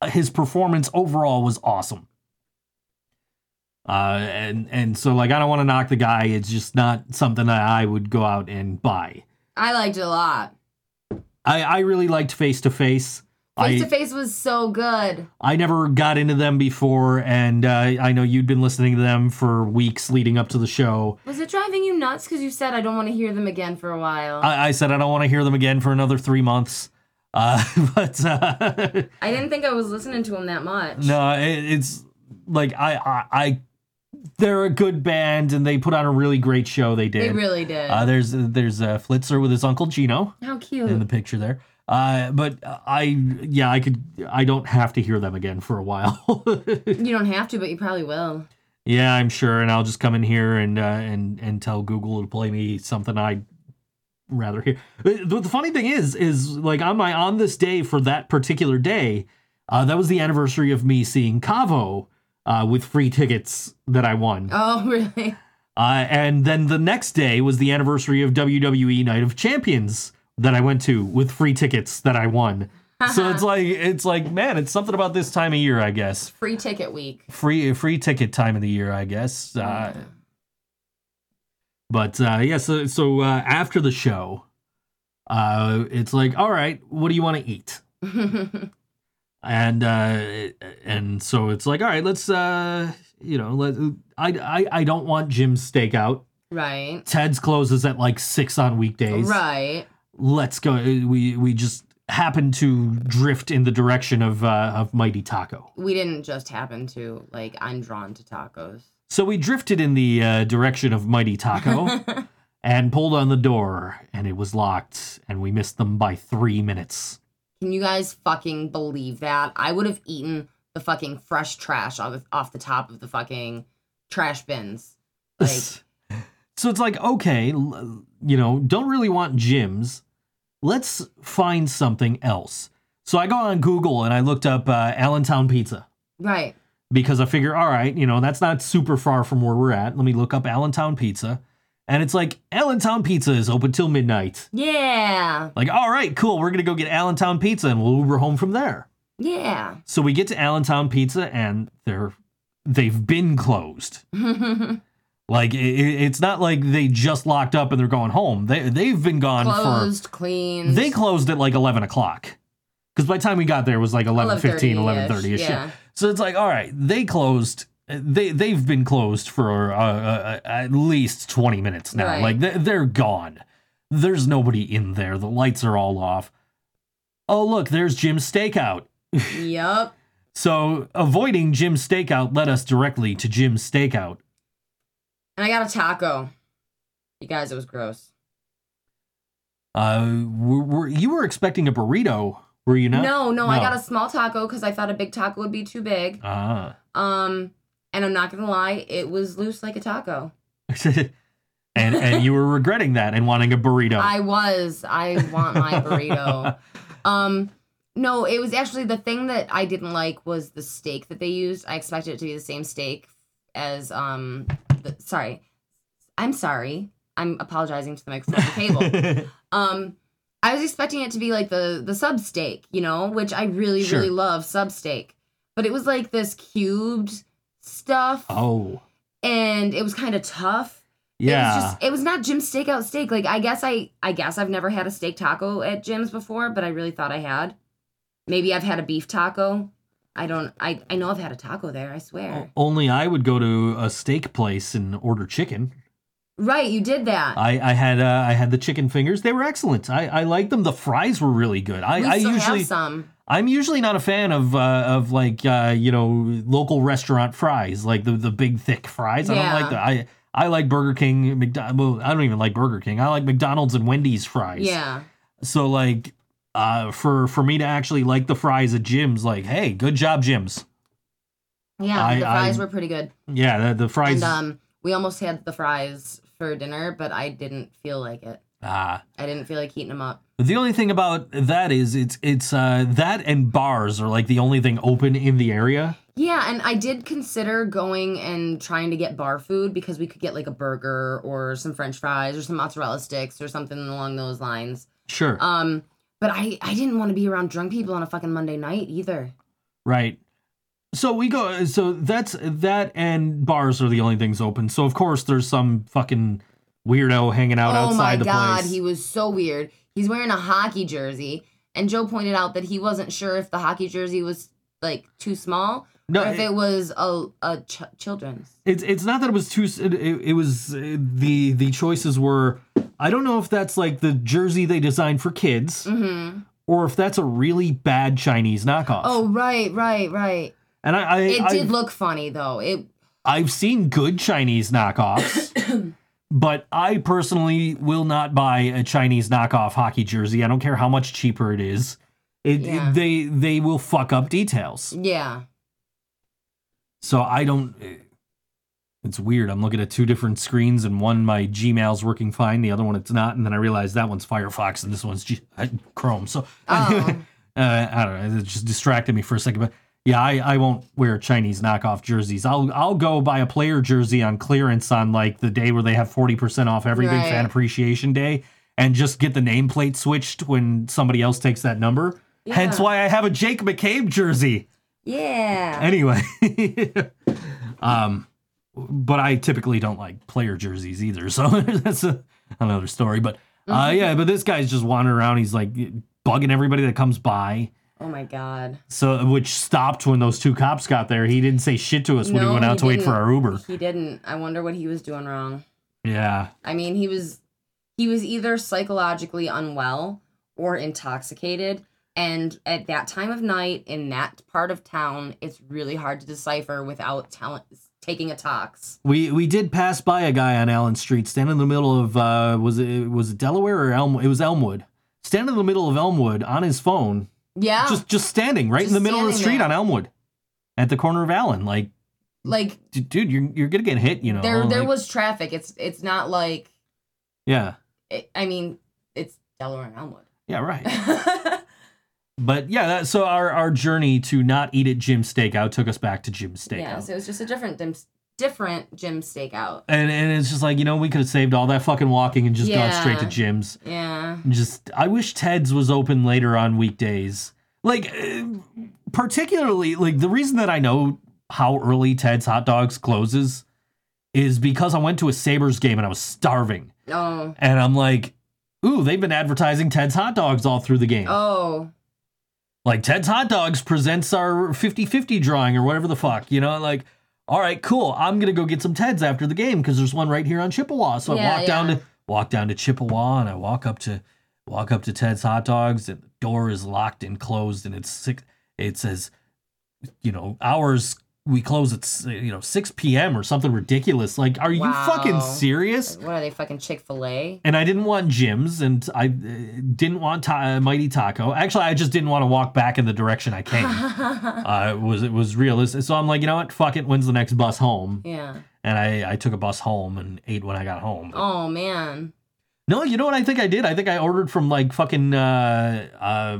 his performance overall was awesome. Uh, and and so like I don't want to knock the guy. It's just not something that I would go out and buy. I liked it a lot. I I really liked Face to Face. Face to face was so good. I never got into them before, and uh, I know you'd been listening to them for weeks leading up to the show. Was it driving you nuts because you said I don't want to hear them again for a while? I, I said I don't want to hear them again for another three months. Uh, but uh, I didn't think I was listening to them that much. no, it, it's like I, I, I, they're a good band, and they put on a really great show. They did. They really did. Uh, there's there's uh, Flitzer with his uncle Gino How cute. in the picture there. Uh, but I, yeah, I could. I don't have to hear them again for a while. you don't have to, but you probably will. Yeah, I'm sure, and I'll just come in here and uh, and and tell Google to play me something I'd rather hear. But the funny thing is, is like on my on this day for that particular day, uh, that was the anniversary of me seeing Cavo uh, with free tickets that I won, Oh, really? uh, and then the next day was the anniversary of WWE Night of Champions that I went to with free tickets that I won. so it's like it's like man, it's something about this time of year, I guess Free ticket week. free free ticket time of the year, I guess. Uh, but uh, yeah, so so uh, after the show, uh, it's like, all right, what do you want to eat? and uh, and so it's like, all right, let's uh, you know, let I I I don't want Jim's Steakout. right. Ted's closes at like six on weekdays. Right. Let's go. We we just happen to drift in the direction of uh, of Mighty Taco. We didn't just happen to. Like, I'm drawn to tacos. So we drifted in the uh, direction of Mighty Taco and pulled on the door, and it was locked, and we missed them by three minutes. Can you guys fucking believe that? I would have eaten the fucking fresh trash off, off the top of the fucking trash bins. Like, so it's like, okay, you know, don't really want Jim's. Let's find something else. So I go on Google and I looked up uh, Allentown Pizza right. because I figure, all right, you know, that's not super far from where we're at. Let me look up Allentown Pizza. And it's like, Allentown Pizza is open till midnight. Yeah. Like, all right, cool. We're going to go get Allentown Pizza and we'll Uber home from there. Yeah. So we get to Allentown Pizza and they're they've been closed. like it, it's not like they just locked up and they're going home. They they've been gone for Closed, for cleaned. they closed at like eleven o'clock. Because by the time we got there it was like 11, 15, 11 30 ish. yeah. So it's like, all right, they closed. They they've been closed for uh, uh, at least twenty minutes now. Right. Like they, they're gone. There's nobody in there. The lights are all off. Oh look, there's Jim's Steakout. yep So avoiding Jim's Steakout led us directly to Jim's Steakout. And I got a taco. You guys, it was gross. Uh, were, were, you were expecting a burrito, were you not? No, no, I got a small taco because I thought a big taco would be too big. Ah. Um, and I'm not gonna lie, it was loose like a taco. and and you were regretting that and wanting a burrito. I was. I want my burrito. Um, no, it was actually the thing that I didn't like was the steak that they used. I expected it to be the same steak as um. The, sorry, I'm sorry. I'm apologizing to the microphone table. Um, I was expecting it to be like the the sub steak, you know, which I really Sure. really love sub steak, but it was like this cubed stuff, oh, and it was kind of tough. Yeah. It was just it was not Jim's Steakout steak. Like I guess I I guess I've never had a steak taco at Jim's before, but I really thought I had. Maybe I've had a beef taco. I don't I I know I've had a taco there, I swear. Only I would go to a steak place and order chicken. Right, you did that. I, I had uh, I had the chicken fingers. They were excellent. I, I liked them. The fries were really good. I, we I usually have some. I'm usually not a fan of uh, of like uh, you know local restaurant fries, like the the big thick fries. I Yeah. don't like that. I I like Burger King, McDonald's. Well, I don't even like Burger King. I like McDonald's and Wendy's fries. Yeah. So like uh, for for me to actually like the fries at Jim's, like, hey, good job, Jim's. Yeah, I- the fries I- were pretty good. Yeah, the, the fries. And um, we almost had the fries for dinner, but I didn't feel like it. ah, I didn't feel like heating them up. The only thing about that is it's it's uh that and bars are like the only thing open in the area. Yeah, and I did consider going and trying to get bar food because we could get like a burger or some French fries or some mozzarella sticks or something along those lines. Sure, Um, but I I didn't want to be around drunk people on a fucking Monday night either. right. So we go. So that's that and bars are the only things open. So of course there's some fucking weirdo hanging out outside. oh my outside the god, place. he was so weird. He's wearing a hockey jersey, and Joe pointed out that he wasn't sure if the hockey jersey was like too small no, or if it- it was a a ch- children's. It's it's not that it was too. It, it was uh, the the choices were. I don't know if that's like the jersey they designed for kids, Mm-hmm. or if that's a really bad Chinese knockoff. Oh right, right, right. and I, I It did I've, look funny though. It I've seen good Chinese knockoffs, but I personally will not buy a Chinese knockoff hockey jersey. I don't care how much cheaper it is. It, Yeah. they they will fuck up details. yeah. So I don't. It's weird. I'm looking at two different screens, and one my Gmail's working fine, the other one it's not, and then I realize that one's Firefox and this one's G- Chrome. So Oh. uh, I don't know. It just distracted me for a second, but yeah, I, I won't wear Chinese knockoff jerseys. I'll I'll go buy a player jersey on clearance on like the day where they have forty percent off everything, Right. Fan Appreciation Day, and just get the nameplate switched when somebody else takes that number. Hence why I have a Jake McCabe jersey Yeah. anyway um but i typically don't like player jerseys either so that's a, another story but uh Mm-hmm. yeah but this guy's just wandering around he's like bugging everybody that comes by Oh my god. so which stopped when those two cops got there he didn't say shit to us when No, we went out he to wait for our uber He didn't. I wonder what he was doing wrong. yeah I mean, he was he was either psychologically unwell or intoxicated. And at that time of night in that part of town, it's really hard to decipher without talent taking a tox. we we did pass by a guy on allen street standing in the middle of uh was it was it delaware or elm it was elmwood standing in the middle of elmwood on his phone Yeah. just just standing right in the middle of the street there. on Elmwood, at the corner of Allen. Like, like dude, you're you're gonna get hit. You know, there there like- was traffic. It's it's not like yeah, it, I mean, it's Delaware and Elmwood. yeah, right. but yeah, that, so our our journey to not eat at Jim's Steakout took us back to Jim's Steakout, yeah, so it was just a different different Jim's Steakout. and and it's just like you know we could have saved all that fucking walking and just gone straight to Yeah. Jim's. Yeah. Just I wish Ted's was open later on weekdays. Like uh, particularly like the reason that I know how early Ted's hot dogs closes is because I went to a Sabres game and I was starving. Oh. And I'm like, ooh, they've been advertising Ted's hot dogs all through the game. Oh. Like Ted's hot dogs presents our 50-50 drawing or whatever the fuck, you know, like all right, cool. I'm gonna go get some Ted's after the game because there's one right here on Chippewa. So I Yeah, walk down yeah. to walk down to Chippewa and I walk up to walk up to Ted's hot dogs and the door is locked and closed and it's six it says you know hours we close at you know 6 p.m or something ridiculous like are you fucking serious What are they fucking Chick Fil A? and I didn't want Jim's, and I uh, didn't want ta- Mighty Taco. Actually, I just didn't want to walk back in the direction I came. uh, it was it was realistic. So I'm like, you know what? Fuck it. When's the next bus home? yeah. And I I took a bus home and ate when I got home. Oh man. No, you know what I think I did? I think I ordered from like fucking uh, uh,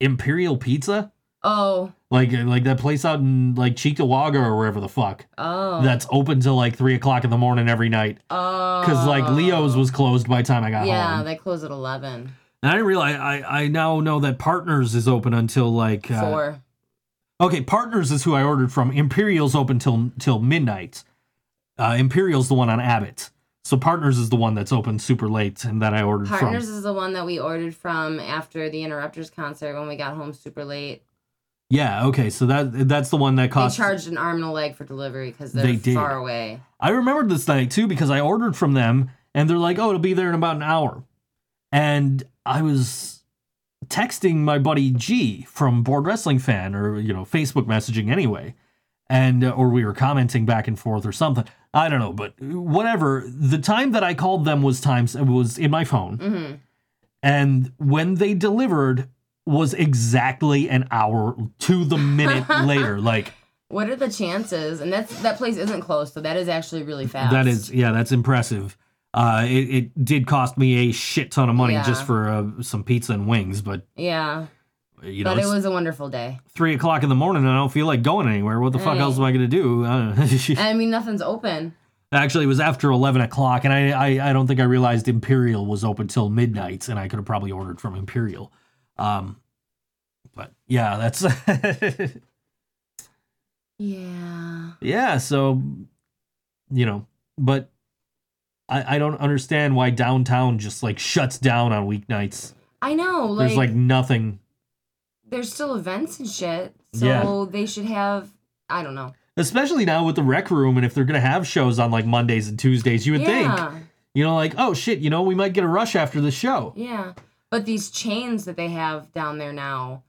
Imperial Pizza, Oh. like like that place out in like Cheektowaga or wherever the fuck Oh. that's open till like three o'clock in the morning every night. Oh. Because like Leo's was closed by the time I got Yeah, home. Yeah, they close at eleven. And I didn't realize I, I now know that Partners is open until like uh, Four. okay Partners is who I ordered from. Imperial's open till till midnight. Uh, Imperial's the one on Abbott. So Partners is the one that's open super late and that I ordered Partners from. is the one that we ordered from after the Interrupters concert when we got home super late. Yeah, okay. So that that's the one that cost. They charged an arm and a leg for delivery because they're They did. far away. I remembered this night too because I ordered from them and they're like, "Oh, it'll be there in about an hour," and I was texting my buddy G from Board Wrestling Fan or you know Facebook messaging anyway, and uh, or we were commenting back and forth or something. I don't know, but whatever. The time that I called them was times was in my phone, hmm and when they delivered was exactly an hour to the minute later. Like What are the chances? And that's that place isn't close, so that is actually really fast. that is, yeah, that's impressive. Uh, it, it did cost me a shit ton of money Yeah. just for uh, some pizza and wings, but Yeah. you know, but it it's was a wonderful day. three o'clock in the morning and I don't feel like going anywhere. What the fuck Right. else am I gonna do? Uh, I mean nothing's open. Actually, it was after eleven o'clock, and I, I I don't think I realized Imperial was open till midnight, and I could have probably ordered from Imperial. Um, but yeah, that's Yeah. yeah. So you know, but I I don't understand why downtown just like shuts down on weeknights. I know, like There's like nothing. there's still events and shit. So Yeah. they should have I don't know. Especially now with the rec room, and if they're gonna have shows on like Mondays and Tuesdays, you would think, you know, like oh shit, you know, we might get a rush after the show. Yeah. But these chains that they have down there now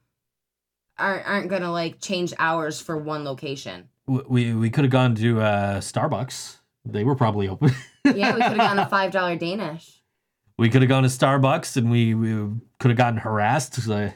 aren't aren't gonna like change hours for one location. We we could have gone to uh, Starbucks. They were probably open. Yeah, we could have gotten a five dollar Danish. we could have gone to Starbucks and we, we could have gotten harassed uh,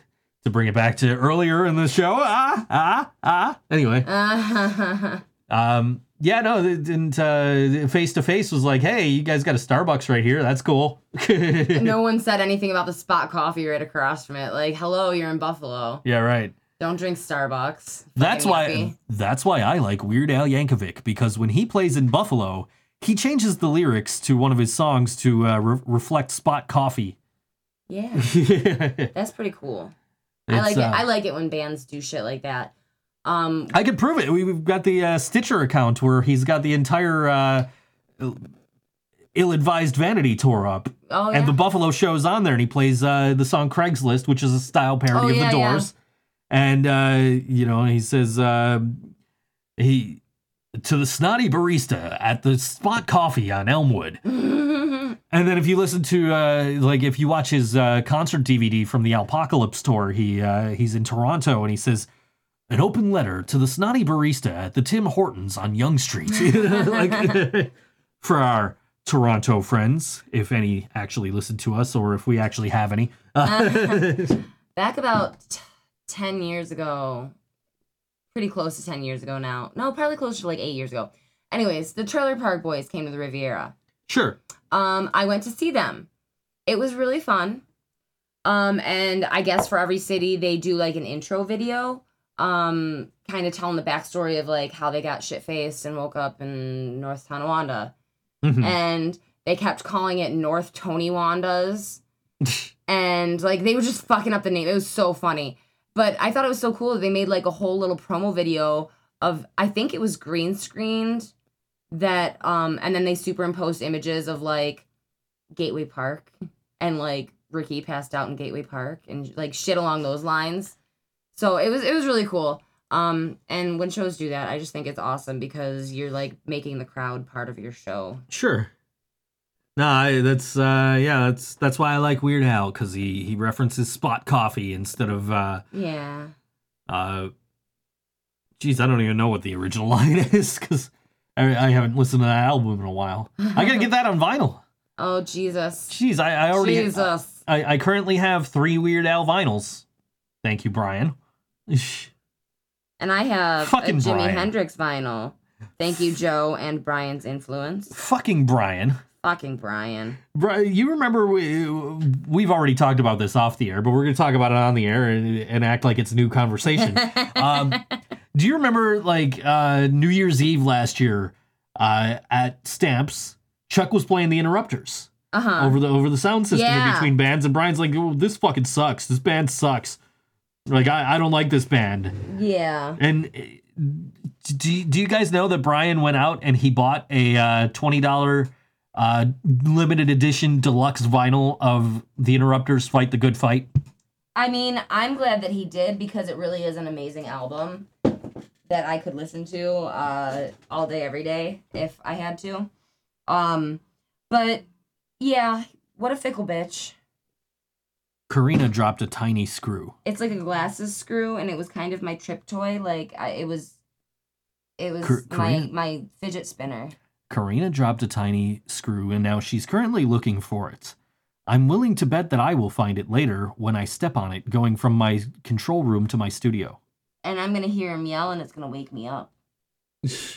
to bring it back to earlier in the show. Ah, ah, ah. Anyway, Uh, um, yeah, no, they didn't face to face was like, hey, you guys got a Starbucks right here. That's cool. no one said anything about the spot coffee right across from it. Like, hello, you're in Buffalo. yeah, right. Don't drink Starbucks. That's why. That's why I like Weird Al Yankovic because when he plays in Buffalo, he changes the lyrics to one of his songs to uh, re- reflect Spot Coffee. Yeah, that's pretty cool. I like uh, it. I like it when bands do shit like that. Um, I could prove it. We- We've got the uh, Stitcher account where he's got the entire uh, ill-advised vanity tour up, oh yeah. and the Buffalo show's on there, and he plays uh, the song "Craigslist," which is a style parody Oh, of yeah, the yeah. Doors. And uh, you know, he says uh, he to the snotty barista at the Spot Coffee on Elmwood. And then if you listen to uh, like if you watch his uh, concert DVD from the Alpocalypse tour, he uh, he's in Toronto and he says an open letter to the snotty barista at the Tim Hortons on Yonge Street. like for our Toronto friends, if any actually listen to us or if we actually have any. back about t- 10 years ago pretty close to 10 years ago now no probably closer to like 8 years ago anyways the trailer park boys came to the riviera sure. um i went to see them it was really fun um and i guess for every city they do like an intro video um kind of telling the backstory of like how they got shit faced and woke up in north tonawanda Mhm. and they kept calling it North Tony Wanda's. and like they were just fucking up the name. It was so funny. But I thought it was so cool that they made like a whole little promo video of I think it was green screened that um and then they superimposed images of like Gateway Park and like Ricky passed out in Gateway Park and like shit along those lines. So it was it was really cool. Um and when shows do that, I just think it's awesome because you're like making the crowd part of your show. Sure. No, I, that's uh, yeah, that's that's why I like Weird Al because he he references Spot Coffee instead of uh, Yeah. uh, geez, I don't even know what the original line is because I, I haven't listened to that album in a while. I gotta get that on vinyl. Oh Jesus. Jeez, I, I already Jesus. I, I currently have three Weird Al vinyls. Thank you, Brian. And I have Fucking a Jimi Brian. Hendrix vinyl. Thank you, Joe and Brian's influence. Fucking Brian. Fucking Brian. Bri- You remember we, we've already talked about this off the air, but we're going to talk about it on the air and, and act like it's a new conversation. um, do you remember like uh, New Year's Eve last year uh, at Stamps? Chuck was playing the Interrupters Uh huh. over the over the sound system in between bands, and Brian's like, oh, "This fucking sucks. This band sucks. Like I, I don't like this band." Yeah. And uh, do, do you guys know that Brian went out and he bought a uh, $20 uh, limited edition deluxe vinyl of The Interrupters Fight the Good Fight? I mean, I'm glad that he did because it really is an amazing album that I could listen to uh, all day, every day if I had to. Um, but yeah, what a fickle bitch. Karina dropped a tiny screw. It's like a glasses screw, and it was kind of my trip toy. Like I, it was, it was Kar- my Karina- my fidget spinner. Karina dropped a tiny screw and now she's currently looking for it. I'm willing to bet that I will find it later when I step on it, going from my control room to my studio. And I'm gonna hear him yell, and it's gonna wake me up because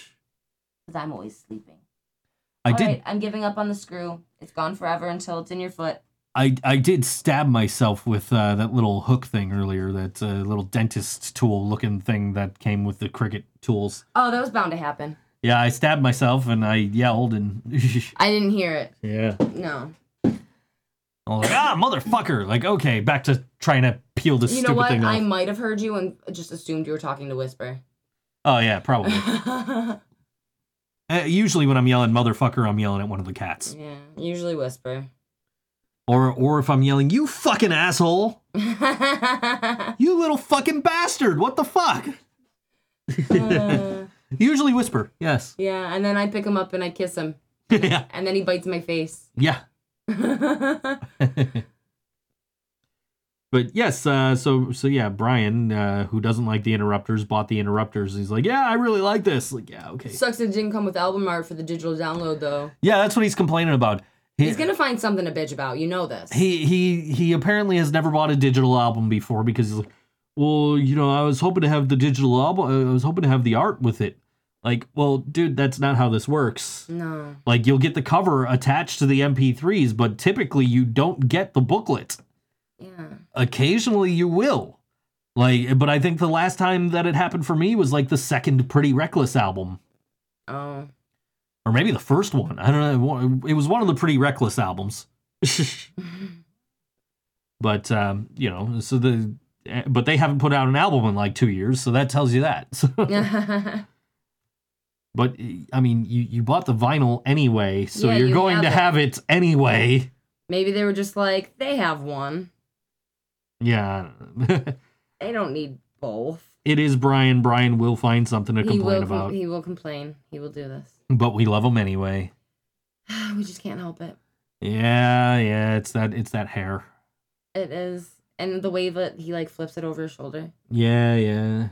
I'm always sleeping. I All did. right, I'm giving up on the screw. It's gone forever until it's in your foot. I, I did stab myself with uh, that little hook thing earlier, that uh, little dentist tool looking thing that came with the Cricut tools. Oh, that was bound to happen. Yeah, I stabbed myself and I yelled and I didn't hear it. yeah, No. I was like, ah, motherfucker! Like, okay, back to trying to peel this You stupid know what? thing off. I might have heard you and just assumed you were talking to Whisper. Oh yeah, probably. uh, usually when I'm yelling motherfucker, I'm yelling at one of the cats, yeah, usually Whisper. Or or if I'm yelling you fucking asshole, you little fucking bastard, what the fuck? Uh, Usually whisper, yes, yeah, and then I pick him up and I kiss him, yeah, and then he bites my face. yeah. But yes, uh, so so yeah, Brian, uh, who doesn't like the interrupters, bought the interrupters. He's like, yeah, I really like this. Like, yeah, okay, Sucks it didn't come with album art for the digital download though. yeah, that's what he's complaining about. He, He's gonna find something to bitch about. You know this. he he he apparently has never bought a digital album before because he's like, well, you know, I was hoping to have the digital album. Uh, I was hoping to have the art with it. Like, well, dude, that's not how this works. no. Like, you'll get the cover attached to the MP3s, but typically you don't get the booklet. Yeah. Occasionally you will. Like, but I think the last time that it happened for me was like the second Pretty Reckless album, Oh. Or maybe the first one. I don't know. It was one of the Pretty Reckless albums. but um, you know, so the eh, but they haven't put out an album in like two years, so that tells you that. But I mean, you you bought the vinyl anyway, so Yeah, you're you going have to it. have it anyway. Maybe they were just like, they have one. Yeah, They don't need both. it is Brian. Brian will find something to He complain will. about, he will complain. He will do this. But we love him anyway. we just can't help it. Yeah, yeah, it's that it's that hair. It is, and the way that he like flips it over his shoulder, Yeah, yeah,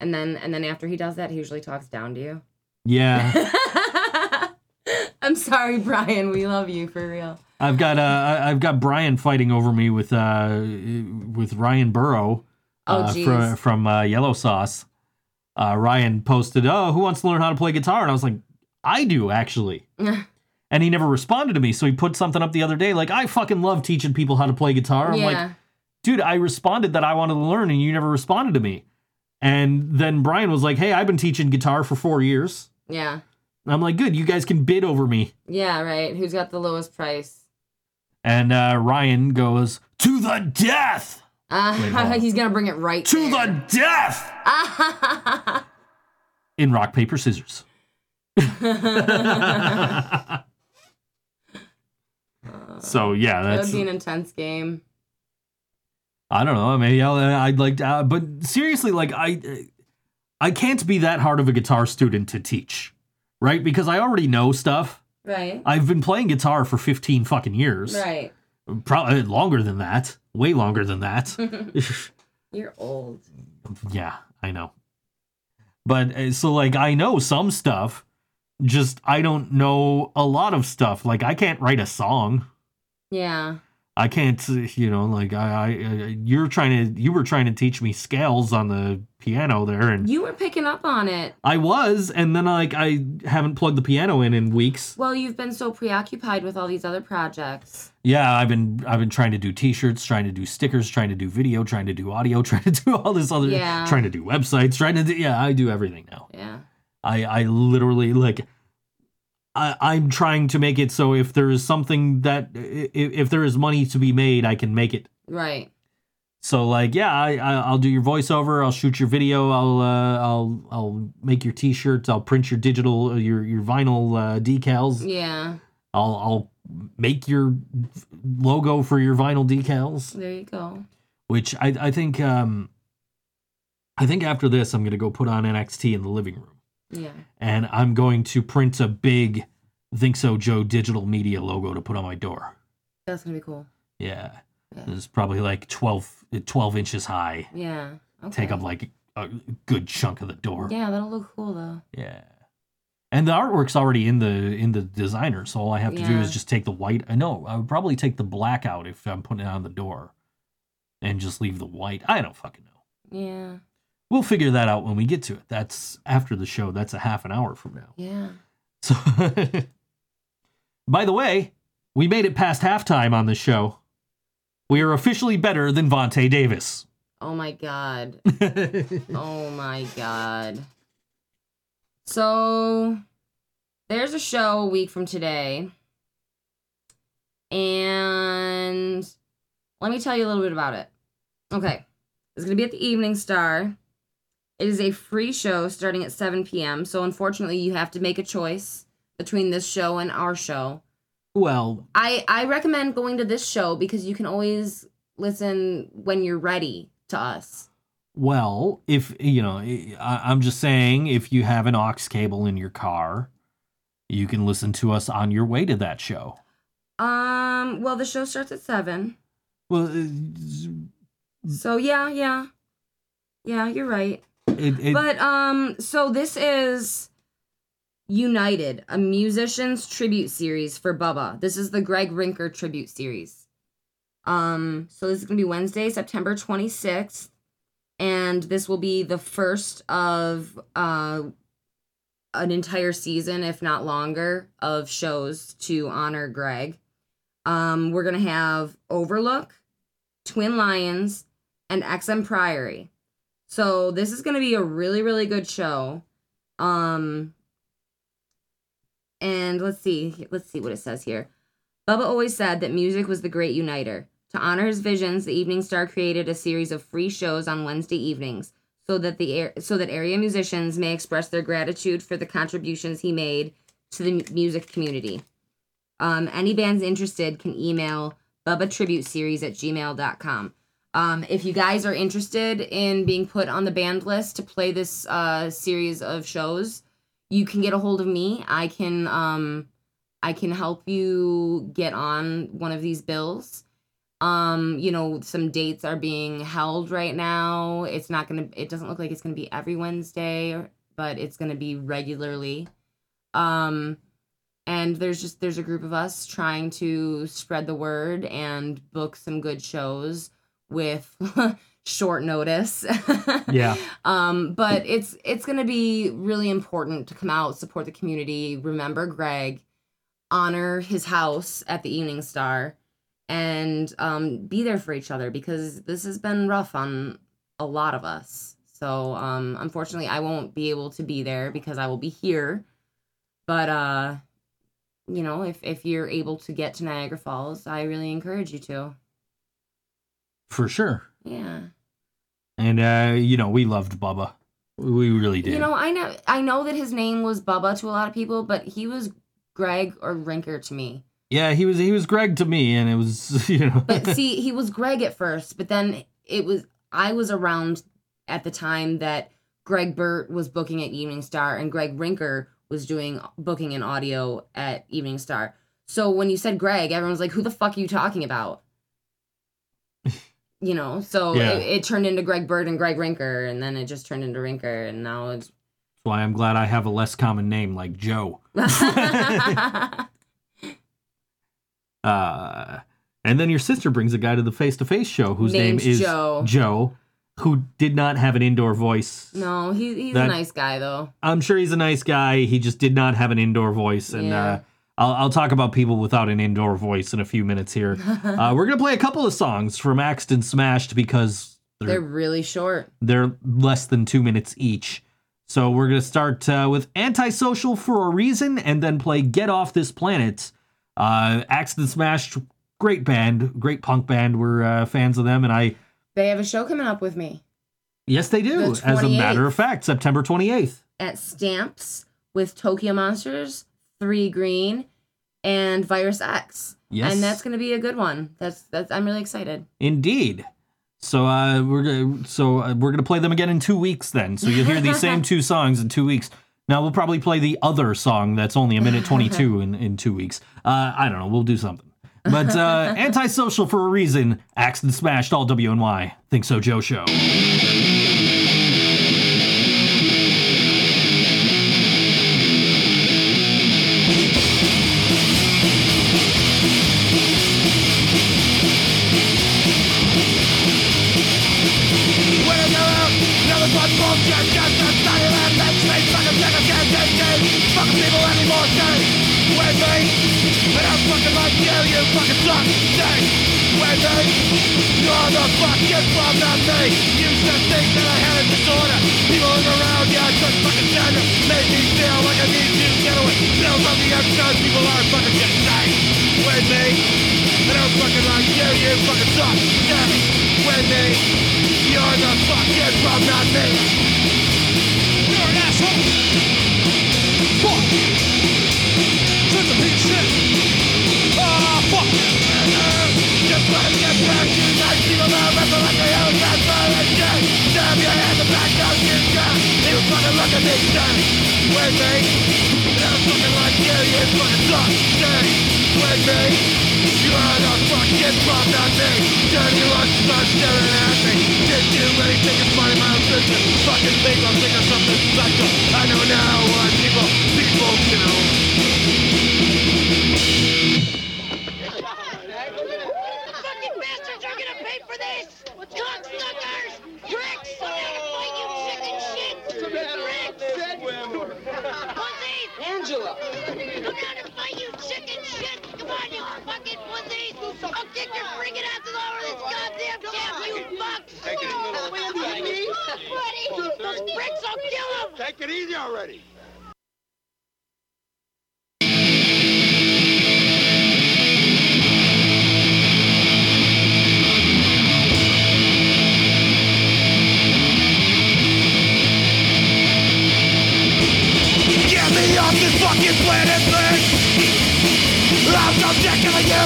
and then and then after he does that, he usually talks down to you. yeah. I'm sorry, Brian. We love you for real. I've got uh, I've got Brian fighting over me with uh with Ryan Burrow Oh, uh, jeez. from from uh, Yellow Sauce. Uh, Ryan posted, "Oh, who wants to learn how to play guitar?" And I was like, "I do actually." And he never responded to me, so he put something up the other day like, "I fucking love teaching people how to play guitar." I'm like, yeah. "Dude, I responded that I wanted to learn, and you never responded to me." And then Brian was like, "Hey, I've been teaching guitar for four years." yeah. And I'm like, "Good, you guys can bid over me." Yeah. Right. Who's got the lowest price? And uh, Ryan goes, "To the death." Uh, Wait, hold on. he's gonna bring it right to there. the death in rock paper scissors so yeah that would be an intense game. i don't know maybe I'll, i'd like to uh, but seriously like i i can't be that hard of a guitar student to teach right because i already know stuff Right. i've been playing guitar for 15 fucking years Right. probably longer than that way longer than that You're old. Yeah, I know. But uh, so like I know some stuff, just I don't know a lot of stuff. Like I can't write a song. Yeah. I can't, you know, like I, I you're trying to you were trying to teach me scales on the piano there and You were picking up on it. I was and then like I haven't plugged the piano in in weeks. Well, you've been so preoccupied with all these other projects. Yeah, I've been I've been trying to do t-shirts, trying to do stickers, trying to do video, trying to do audio, trying to do all this other Yeah. trying to do websites, trying to do yeah, I do everything now. Yeah. I I literally like I I'm trying to make it so if there is something that if, if there is money to be made, I can make it. Right. So like yeah, I, I I'll do your voiceover, I'll shoot your video, I'll uh, I'll I'll make your t-shirts, I'll print your digital uh, your your vinyl uh, decals. Yeah. I'll I'll make your logo for your vinyl decals, There you go. which I I think um I think after this I'm going to go put on NXT in the living room Yeah. and I'm going to print a big ThinkSoJoE digital media logo to put on my door. That's gonna be cool. Yeah. Yeah. It's probably like 12, 12 inches high. Yeah. Okay. Take up like a good chunk of the door. Yeah, that'll look cool though. Yeah. And the artwork's already in the in the designer, so all I have to do is just take the white. Uh, I know I would probably take the black out if I'm putting it on the door, and just leave the white. I don't fucking know. Yeah. We'll figure that out when we get to it. That's after the show. That's a half an hour from now. Yeah. So, by the way, we made it past halftime on this show. We are officially better than Vontae Davis. Oh my god. Oh my god. So there's a show a week from today. And let me tell you a little bit about it. Okay. It's going to be at the Evening Star. It is a free show starting at 7 p.m. So unfortunately, you have to make a choice between this show and our show. well, I I recommend going to this show because you can always listen when you're ready to us. well, if you know, I, I'm just saying, if you have an aux cable in your car, you can listen to us on your way to that show. Um, well, the show starts at seven. Well, uh, So yeah, yeah. Yeah, you're right. It, it, But um so this is United, a musicians tribute series for Bubba. This is the Greg Rinker tribute series. Um so this is to be Wednesday, September 26th, and this will be the first of uh an entire season if not longer of shows to honor Greg. Um we're to have Overlook, Twin Lions, and XM Priory. So this is going to be a really really good show. Um and let's see let's see what it says here. Bubba always said that music was the great uniter. To honor his visions, the Evening Star created a series of free shows on Wednesday evenings so that the so that area musicians may express their gratitude for the contributions he made to the music community. Um, any bands interested can email Bubba Tribute Series at gmail.com. Um, if you guys are interested in being put on the band list to play this uh, series of shows, you can get a hold of me. I can um, I can help you get on one of these bills. Um, you know, some dates are being held right now. It's not gonna. It doesn't look like it's gonna be every Wednesday, but it's gonna be regularly. Um, and there's just there's a group of us trying to spread the word and book some good shows with short notice. Yeah. Um, but it's it's gonna be really important to come out, support the community, remember Greg, honor his house at the Evening Star, and um, be there for each other because this has been rough on a lot of us. So um, unfortunately, I won't be able to be there because I will be here. But uh, you know, if if you're able to get to Niagara Falls, I really encourage you to. For sure. Yeah. And uh, you know, we loved Bubba. We really did. You know, I know I know that his name was Bubba to a lot of people, but he was Greg or Rinker to me. yeah, he was he was Greg to me, and it was you know. But see, he was Greg at first, but then it was I was around at the time that Greg Burt was booking at Evening Star and Greg Rinker was doing booking and audio at Evening Star. So when you said Greg, everyone's like, "Who the fuck are you talking about?" You know, so Yeah. it, it turned into Greg Bird and Greg Rinker, and then it just turned into Rinker, and now it's That's why I'm glad I have a less common name like Joe. Uh, and then your sister brings a guy to the face to face show whose Name's name is Joe. Joe, who did not have an indoor voice. No, he, he's That- a nice guy though. I'm sure he's a nice guy. He just did not have an indoor voice. And Yeah. uh, I'll, I'll talk about people without an indoor voice in a few minutes here. uh, we're going to play a couple of songs from Axed and Smashed because They're they're, really short. they're less than two minutes each. So we're going to start uh, with Antisocial for a Reason and then play Get Off This Planet. Uh, Axed and Smashed, great band, great punk band. We're uh, fans of them. And I, They have a show coming up with me yes, they do. The As a matter of fact, September 28th. at Stamps with Tokyo Monsters, Three Green, and Virus X. Yes. And that's gonna be a good one. That's that's I'm really excited. Indeed. So uh, we're gonna so uh, we're gonna play them again in two weeks. Then, so you'll hear these same two songs in two weeks. Now we'll probably play the other song that's only a minute twenty two in in two weeks. Uh, I don't know. We'll do something. But uh, antisocial for a reason. Axed and smashed all WNY. ThinkSoJoE Show. Angela! I'm gonna fight you chicken shit! Come on, you fucking pussies! I'll kick your freaking asses all over this goddamn camp, you fucks! Take it easy, Buddy! Those pricks, I'll kill them! Take it easy already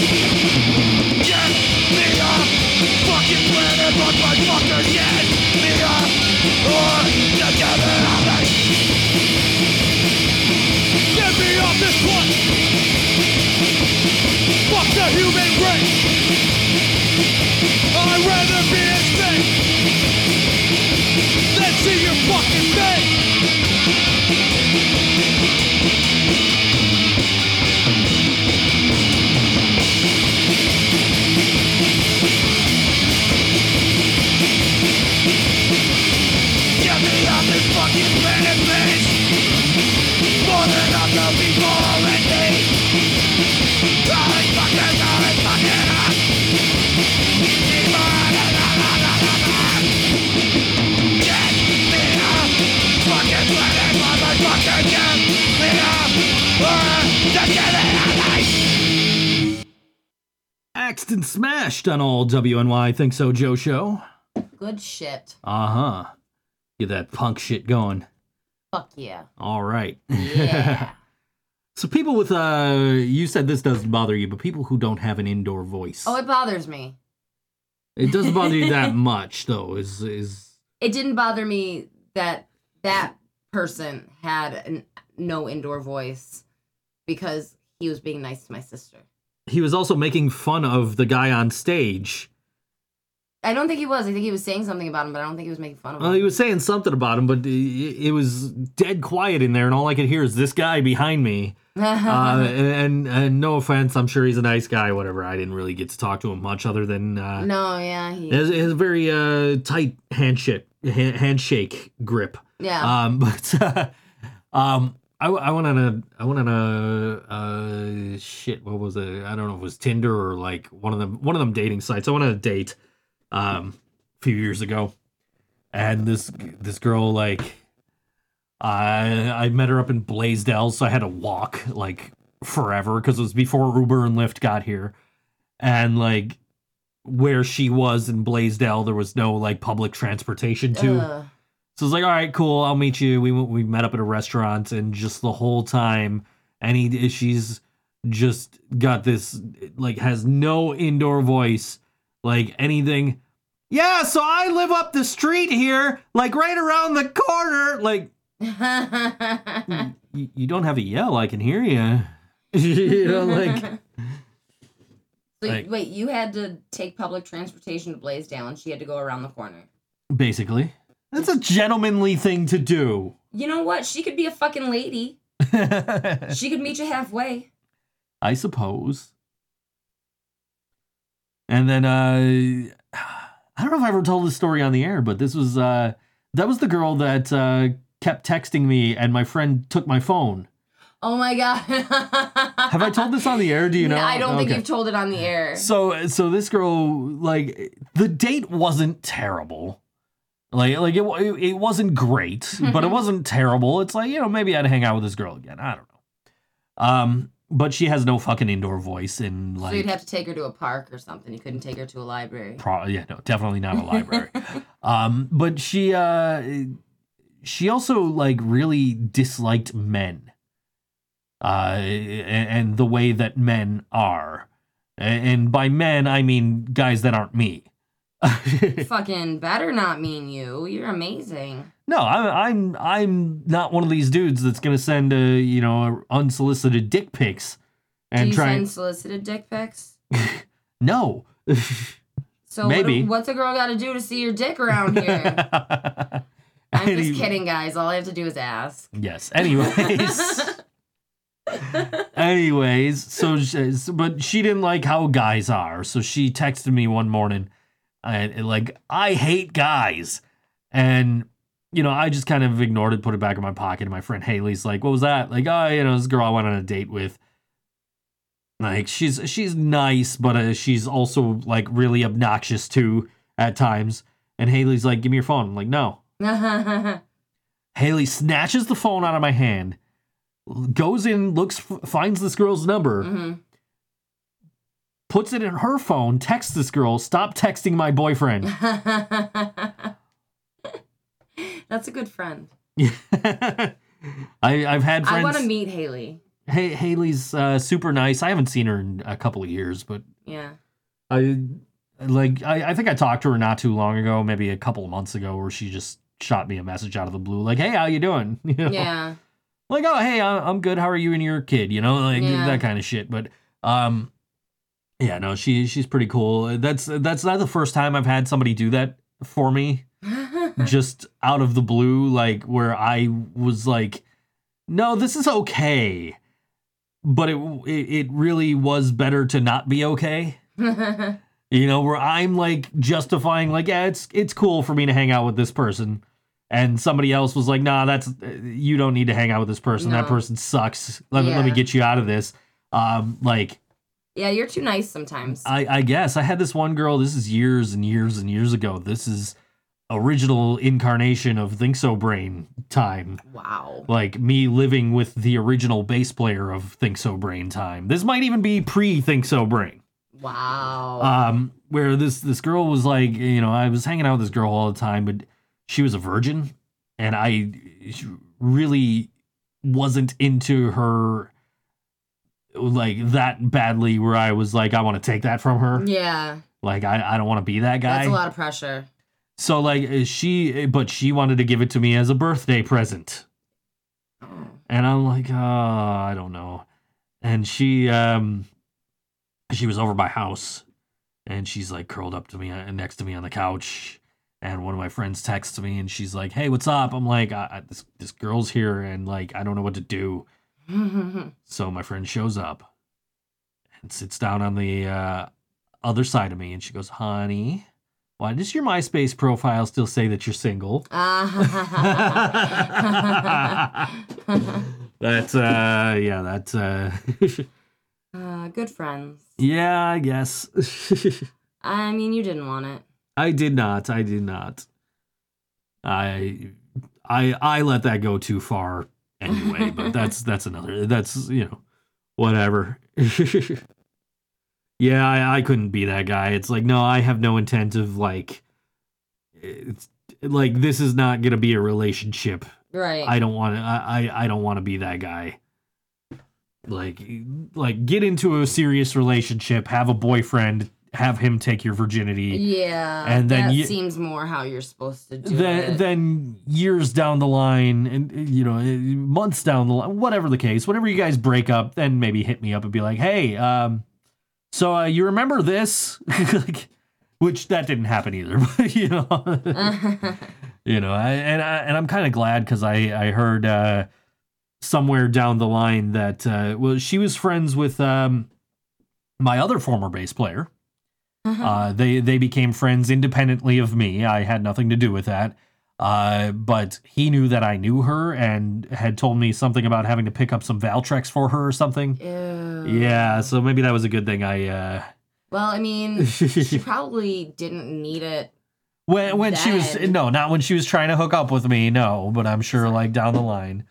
Get me off fucking planet, fuck my fucker, get me off! Or smashed on all WNY ThinkSoJoE show. Good shit. Uh huh. Get that punk shit going. Fuck yeah. All right. Yeah. so people with uh, you said this doesn't bother you, but people who don't have an indoor voice, oh, it bothers me. it doesn't bother you that much though. Is is It didn't bother me that that person had an, no indoor voice because he was being nice to my sister. He was also making fun of the guy on stage. I don't think he was. I think he was saying something about him, but I don't think he was making fun of him. Well, he was saying something about him, but it, it was dead quiet in there, and all I could hear is this guy behind me. uh, and, and and no offense, I'm sure he's a nice guy. Whatever. I didn't really get to talk to him much, other than uh, no, yeah, he, has, has a very uh, tight handshake handshake grip. yeah. Um, but uh, um, I, I went on a I went on a uh, shit. What was it? I don't know if it was Tinder or like one of them one of them dating sites. I went on a date um a few years ago, and this this girl like I I met her up in Blasdell, so I had to walk like forever because it was before Uber and Lyft got here, and like where she was in Blasdell, there was no like public transportation to. So it's like, all right, cool. I'll meet you. We we met up at a restaurant, and just the whole time, and he she's just got this like has no indoor voice, like anything. Yeah, so I live up the street here, like right around the corner. Like, you, you don't have a yell, I can hear you. you know, like, So, Like- wait, you had to take public transportation to Blasdell, and she had to go around the corner. basically. That's a gentlemanly thing to do. You know what? She could be a fucking lady. She could meet you halfway. I suppose. And then uh I don't know if I ever told this story on the air, but this was uh that was the girl that uh kept texting me and my friend took my phone. Oh my god. Have I told this on the air? Do you know? I don't think you've told it on the air. So so this girl like the date wasn't terrible. Like like it it, wasn't great, but it wasn't terrible. It's like, you know, maybe I'd hang out with this girl again. I don't know. Um but she has no fucking indoor voice and like so you'd have to take her to a park or something. You couldn't take her to a library. Pro- yeah, no, definitely not a library. um, but she uh she also like really disliked men. Uh and, and the way that men are. And by men I mean guys that aren't me. Fucking better not mean you. You're amazing. no, I'm I'm I'm not one of these dudes that's gonna send a you know unsolicited dick pics Do and you try. send solicited dick pics? no. So Maybe. What, what's a girl got to do to see your dick around here? I'm just kidding, guys. All I have to do is ask. Yes. Anyways. Anyways, so she, but she didn't like how guys are, so she texted me one morning, and like I hate guys, and you know I just kind of ignored it, put it back in my pocket. And my friend Haley's like, "What was that?" Like, oh, you know, this girl I went on a date with. Like she's she's nice, but uh, she's also like really obnoxious too at times. And Haley's like, "Give me your phone." I'm like, "No." Haley snatches the phone out of my hand, goes in, looks, finds this girl's number, hmm puts it in her phone, texts this girl, stop texting my boyfriend. That's a good friend. I, I've had I want to meet Haley. hey, Haley's uh, super nice. I haven't seen her in a couple of years, but Yeah. I like. I, I think I talked to her not too long ago, maybe a couple of months ago, where she just shot me a message out of the blue, like, "Hey, how you doing?" You know? Yeah. like oh hey i'm good how are you and your kid you know like Yeah. that kind of shit but um yeah no she she's pretty cool. That's that's not the first time i've had somebody do that for me. Just out of the blue like where i was like no this is okay. But it it, it really was better to not be okay. You know where i'm like justifying like yeah it's it's cool for me to hang out with this person. And somebody else was like nah that's you don't need to hang out with this person. That person sucks. Let, me let me get you out of this. Um like yeah, you're too nice sometimes. I, I guess I had this one girl. This is years and years and years ago. This is original incarnation of Think So Brain time. wow. Like me living with the original bass player of Think So Brain time. This might even be pre Think So Brain. Wow. Um, where this this girl was like, you know, I was hanging out with this girl all the time, but she was a virgin, and I really wasn't into her like that badly. Where I was like, I want to take that from her. yeah. Like I, I don't want to be that guy. That's a lot of pressure. So like uh, she, but she wanted to give it to me as a birthday present, Oh. and I'm like, oh, I don't know. And she, um, she was over my house, and she's like curled up to me uh, next to me on the couch, and one of my friends texts me, and she's like, "Hey, what's up?" I'm like, I, I, "This this girl's here, and like I don't know what to do." So my friend shows up and sits down on the uh, other side of me, and she goes, "Honey." Why does your MySpace profile still say that you're single? That's uh yeah, that's uh uh, good friends. yeah, I guess. I mean, you didn't want it. I did not. I did not. I I I let that go too far anyway, but that's that's another that's you know, whatever. yeah, I, I couldn't be that guy. It's like, no, I have no intent of like it's like this is not gonna be a relationship. Right. I don't want to. I, I I don't want to be that guy. Like like get into a serious relationship, have a boyfriend, have him take your virginity. Yeah, And then that seems more how you're supposed to do Then, it. then years down the line, and you know, months down the line, whatever the case, whenever you guys break up, then maybe hit me up and be like, "Hey, um, so uh, you remember this?" like, which that didn't happen either, but you know, you know, I, and I, and I'm kind of glad because I I heard uh, somewhere down the line that uh, well, she was friends with um, my other former bass player. Uh, they they became friends independently of me. I had nothing to do with that. Uh, but he knew that I knew her and had told me something about having to pick up some Valtrex for her or something. Ew. Yeah, so maybe that was a good thing. I uh, Well, I mean, she probably didn't need it. when when she was no, not when she was trying to hook up with me. No, but I'm sure like down the line.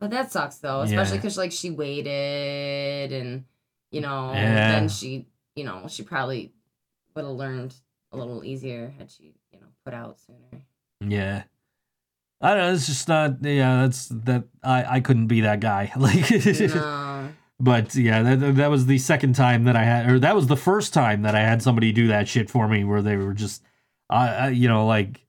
But that sucks though, especially Yeah. because like she waited and you know Yeah. then she you know she probably would have learned a little easier had she you know put out sooner. Yeah. I don't know. It's just not. Yeah, that's that. I I couldn't be that guy. Like, no. but yeah, that that was the second time that I had, or that was the first time that I had somebody do that shit for me, where they were just, I, uh, you know, like.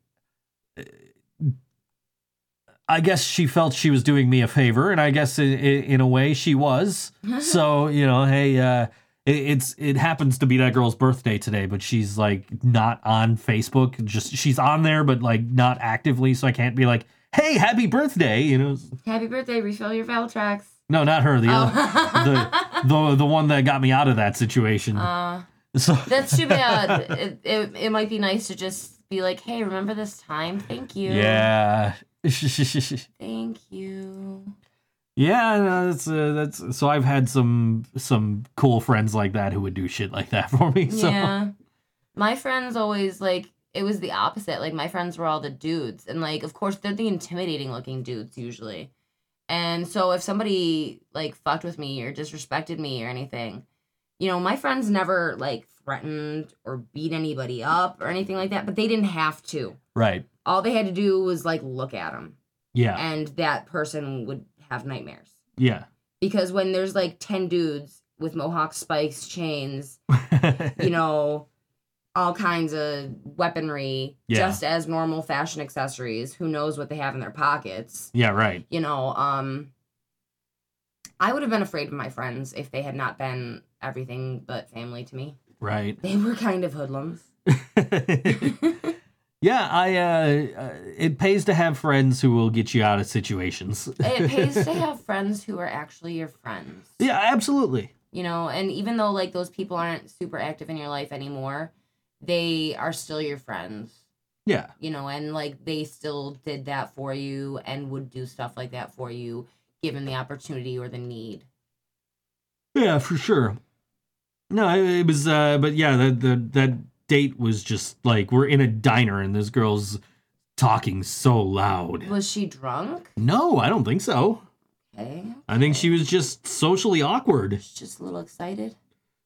I guess she felt she was doing me a favor, and I guess in, in a way she was. so you know, hey, uh, it, it's it happens to be that girl's birthday today, but she's like not on Facebook. Just she's on there, but like not actively. So I can't be like, hey, happy birthday. You know, Happy birthday! Refill your Valtrex. no, not her. The other, Oh. the the the one that got me out of that situation. uh, so that's too bad. it, it it might be nice to just be like, hey, remember this time? Thank you. yeah. Thank you. Yeah, no, that's uh, that's so I've had some some cool friends like that who would do shit like that for me. So Yeah. My friends always like it was the opposite. Like my friends were all the dudes and like of course they're the intimidating looking dudes usually. And so if somebody like fucked with me or disrespected me or anything, you know, my friends never like threatened or beat anybody up or anything like that, but they didn't have to. right. All they had to do was like look at them Yeah. and that person would have nightmares. Yeah. Because when there's like 10 dudes with mohawk spikes, chains, you know, all kinds of weaponry, Yeah. just as normal fashion accessories. Who knows what they have in their pockets? yeah, right. You know, um, I would have been afraid of my friends if they had not been everything but family to me. Right. They were kind of hoodlums. yeah, I uh, uh it pays to have friends who will get you out of situations. it pays to have friends who are actually your friends. yeah, absolutely. You know, and even though like those people aren't super active in your life anymore, they are still your friends. Yeah. you know, and like they still did that for you and would do stuff like that for you given the opportunity or the need. Yeah, for sure. No, it, it was uh but yeah, that that that date was just like we're in a diner and this girl's talking so loud. Was she drunk? No, I don't think so. Okay. I think she was just socially awkward. She's just a little excited.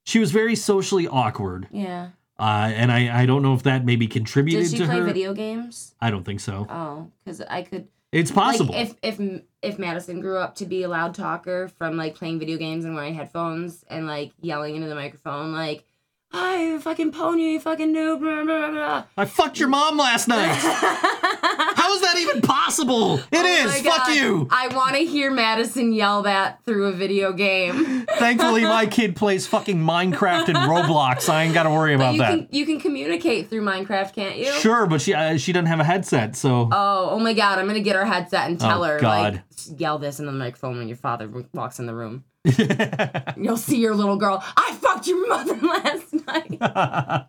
She was very socially awkward. Yeah. Uh and I I don't know if that maybe contributed Did she to play her. video games? I don't think so. Oh, because I could. It's possible. Like if if if Madison grew up to be a loud talker from like playing video games and wearing headphones and like yelling into the microphone like, "Hi, you fucking pony, you fucking noob," blah blah blah. I fucked your mom last night. How is that even possible? It Oh is. Fuck you. I want to hear Madison yell that through a video game. Thankfully, my kid plays fucking Minecraft and Roblox. I ain't got to worry about you that. can you can communicate through Minecraft, can't you? Sure, but she uh, she doesn't have a headset, so Oh, oh my God! I'm gonna get her headset and tell Oh, her God. like yell this in the microphone when your father walks in the room. You'll see your little girl. I fucked your mother last night,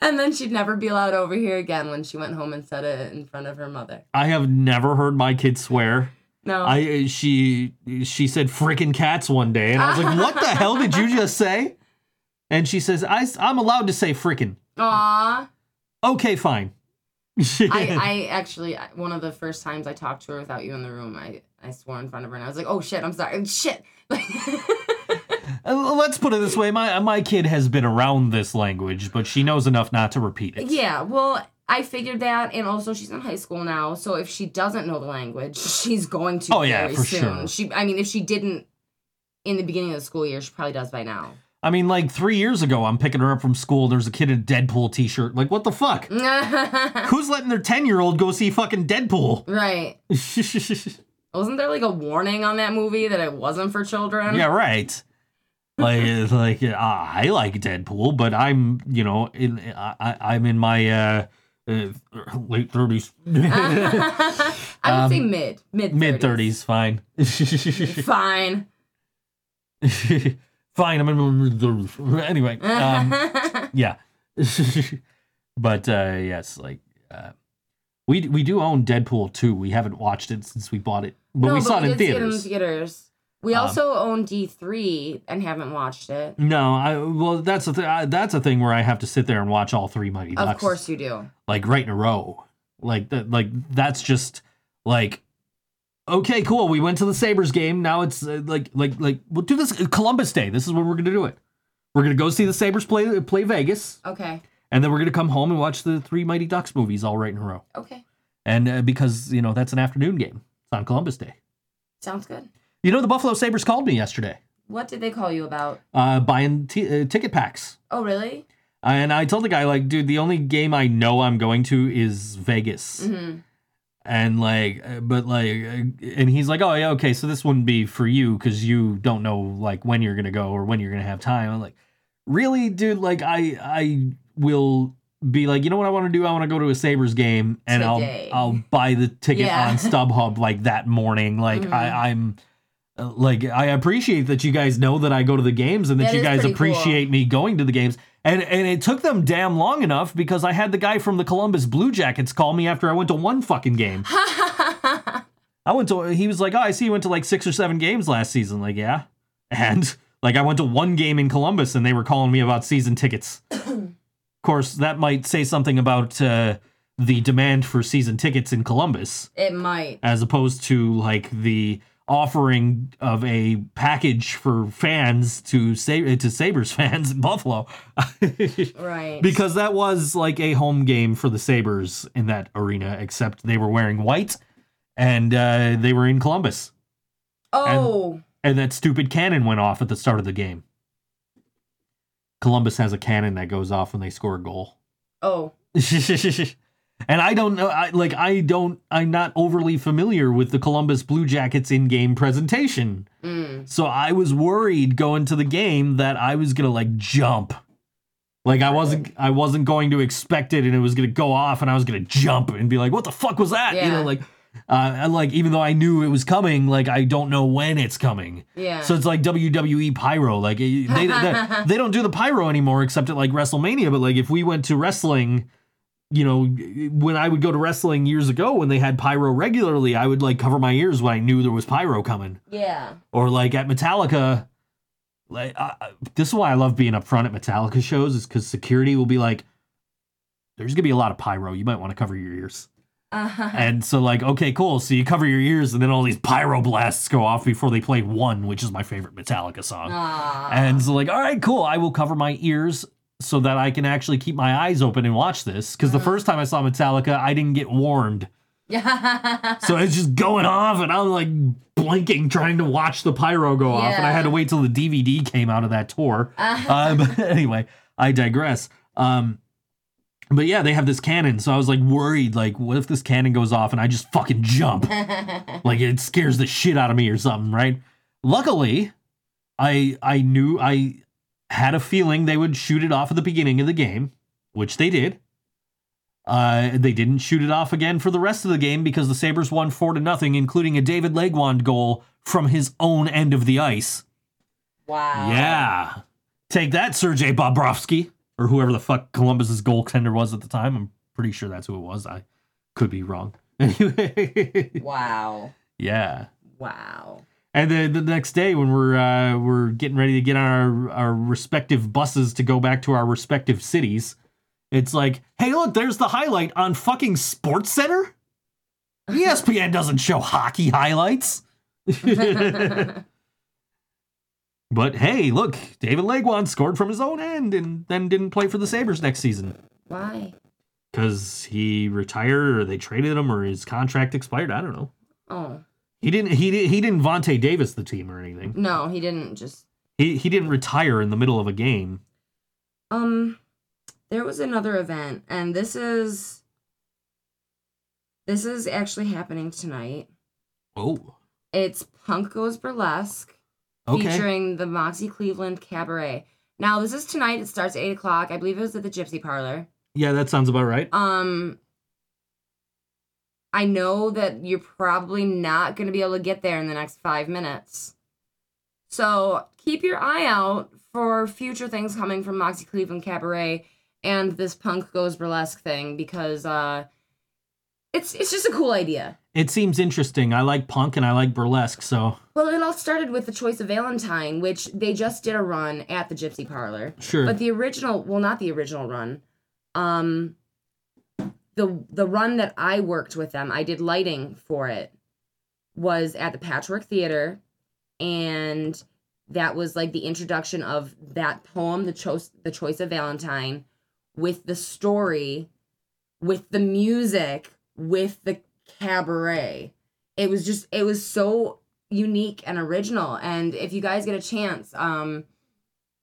and then she'd never be allowed over here again when she went home and said it in front of her mother. I have never heard my kid swear. No, I uh, she she said freaking cats one day, and I was like, "What the hell did you just say?" And she says, I, "I'm allowed to say freaking." Aw. Okay, fine. I, I actually one of the first times I talked to her without you in the room, I I swore in front of her and I was like, oh shit, I'm sorry, shit. Uh, Let's put it this way: my my kid has been around this language, but she knows enough not to repeat it. yeah, well, I figured that, and also she's in high school now, so if she doesn't know the language, she's going to. Oh, yeah, very for soon. sure. She, I mean, if she didn't in the beginning of the school year, she probably does by now. I mean, like three years ago, I'm picking her up from school. There's a kid in a Deadpool T-shirt. Like, what the fuck? Who's letting their ten year old go see fucking Deadpool? right. Wasn't there like a warning on that movie that it wasn't for children? yeah, right. Like, it's like uh, I like Deadpool, but I'm, you know, in I, I'm in my uh, uh late thirties, I would say Um, mid. Mid mid thirties. Fine. Fine. Fine. I'm in my mid thirties. Anyway. Um, yeah but uh yes like uh we we do own deadpool 2 we haven't watched it since we bought it but no, we but saw it in see it in theaters theaters. We Um, also own D3 and haven't watched it. no i well that's a th- I, that's a thing where i have to sit there and watch all three mighty ducks Of course you do. like right in a row like that like that's just like okay cool. We went to the sabres game. Now it's uh, like like like we'll do this columbus day. This is when we're gonna do it. We're gonna go see the sabres play play vegas. Okay. and then we're gonna come home and watch the three mighty ducks movies all right in a row. Okay. and uh, because you know that's an afternoon game. It's on columbus day. Sounds good. you know the buffalo sabres called me yesterday. What did they call you about? uh, buying t- uh, ticket packs. Oh, really? and i told the guy like dude the only game i know i'm going to is vegas. Hmm and like uh, but like uh, and he's like oh yeah okay so this wouldn't be for you because you don't know like when you're gonna go or when you're gonna have time i'm like really dude like i i will be like you know what i want to do i want to go to a sabres game and Today. i'll i'll buy the ticket Yeah. on stubhub like that morning like Mhm. i i'm uh, like i appreciate that you guys know that i go to the games and that, That you guys pretty cool. appreciate me going to the games and and it took them damn long enough because i had the guy from the columbus blue jackets call me after i went to one fucking game I went to. He was like, "Oh, I see you went to like six or seven games last season." Like, yeah, and like I went to one game in Columbus, and they were calling me about season tickets. of course, that might say something about uh, the demand for season tickets in Columbus, it might. as opposed to like the offering of a package for fans to say to Sabres fans in Buffalo. Right. because that was like a home game for the Sabres in that arena, except they were wearing white and uh, they were in Columbus. oh. And that stupid cannon went off at the start of the game. Columbus has a cannon that goes off when they score a goal. oh. and I don't know, I, like, I don't, I'm not overly familiar with the Columbus Blue Jackets in game presentation. Mm. So I was worried going to the game that I was gonna like jump. Like I wasn't I wasn't going to expect it and it was gonna go off and I was gonna jump and be like, what the fuck was that? You know, like uh and like even though I knew it was coming, like I don't know when it's coming. Yeah. So it's like WWE pyro. Like they, they they don't do the pyro anymore except at like WrestleMania. But like if we went to wrestling, you know, when I would go to wrestling years ago when they had pyro regularly, I would like cover my ears when I knew there was pyro coming yeah. or like at Metallica. Like I, this is why I love being up front at Metallica shows is because security will be like, "There's gonna be a lot of pyro. You might want to cover your ears." Uh-huh. And so like, okay, cool. So you cover your ears, and then all these pyro blasts go off before they play "One," which is my favorite Metallica song. Aw. And so like, all right, cool. I will cover my ears so that I can actually keep my eyes open and watch this. Because the Uh-huh. first time I saw Metallica, I didn't get warned. So it's just going off, and I'm like blinking, trying to watch the pyro go off, and I had to wait till the DVD came out of that tour. uh, but anyway, I digress. Um, but yeah, they have this cannon, so I was like worried, like, what if this cannon goes off and I just fucking jump? like it scares the shit out of me or something, right? Luckily, I I knew I had a feeling they would shoot it off at the beginning of the game, which they did. Uh, they didn't shoot it off again for the rest of the game because the Sabres won four to nothing, including a David Legwand goal from his own end of the ice. wow. Yeah. Take that, Sergei Bobrovsky, or whoever the fuck Columbus's goaltender was at the time. I'm pretty sure that's who it was. I could be wrong. Anyway, Wow. yeah. Wow. And then the next day, when we're uh, we're getting ready to get on our our respective buses to go back to our respective cities, it's like, hey, look, there's the highlight on fucking Sports Center. ESPN doesn't show hockey highlights. but hey, look, David Legwand scored from his own end and then didn't play for the Sabres next season Why? because he retired or they traded him or his contract expired. I don't know. Oh. He didn't. He didn't. He didn't Vontae Davis the team or anything. No, he didn't just He he didn't retire in the middle of a game. Um, there was another event, and this is this is actually happening tonight. Oh, It's Punk Goes Burlesque, okay. featuring the Moxie Cleveland Cabaret. Now, this is tonight. It starts at eight o'clock. I believe it was at the Gypsy Parlor. Yeah, that sounds about right. Um, I know that you're probably not going to be able to get there in the next five minutes. So keep your eye out for future things coming from Moxie Cleveland Cabaret and this Punk Goes Burlesque thing because uh, it's it's just a cool idea. It seems interesting. I like punk and I like burlesque, so Well, it all started with the choice of Valentine, which they just did a run at the Gypsy Parlor. sure. But the original, well, not the original run. Um, the the run that I worked with them, I did lighting for it, was at the Patchwork Theater, and that was like the introduction of that poem, the choice, the choice of Valentine, with the story, with the music, with the cabaret. It was just, it was so unique and original. And if you guys get a chance, um,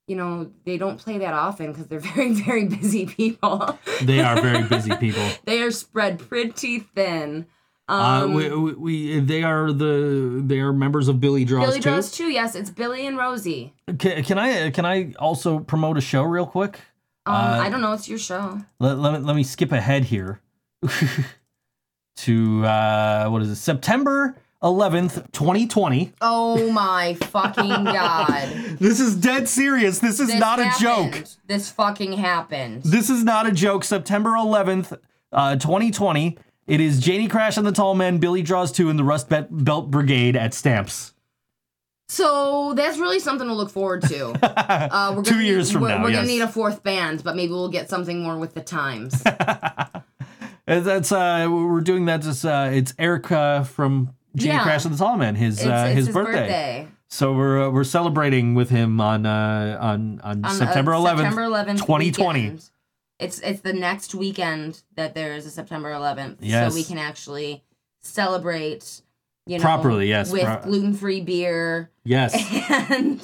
you know, they don't play that often because they're very, very busy people. they are very busy people. they are spread pretty thin. uh, Um, we, we, we they are the they are members of Billy Draws Billy too. Draws too. Yes, it's Billy and Rosie. Can, can I can I also promote a show real quick? Um, Uh, I don't know. It's your show. Let, let, me, let me skip ahead here to uh, what is it? September 11th, 2020. Oh my fucking god! This is dead serious. This is This not a joke. This fucking happened. This is not a joke. September 11th, uh, 2020. It is Janie Crash and the Tall Men, Billy Draws 2, and the Rust Bet- Belt Brigade at Stamps. So that's really something to look forward to. Uh, we're Two gonna years need, from we're, now, we're yes. gonna need a fourth band, but maybe we'll get something more with the times. That's uh, we're doing that. Just uh, it's Eric uh, from Janie Yeah. Crash and the Tall Man, His It's, uh, it's his, his birthday. birthday. So we're uh, we're celebrating with him on uh, on on, On, uh, September 11th, September 11th, 2020. It's it's the next weekend that there is a September 11th, Yes. so we can actually celebrate, you know, Properly, yes, with pro- gluten-free beer Yes, and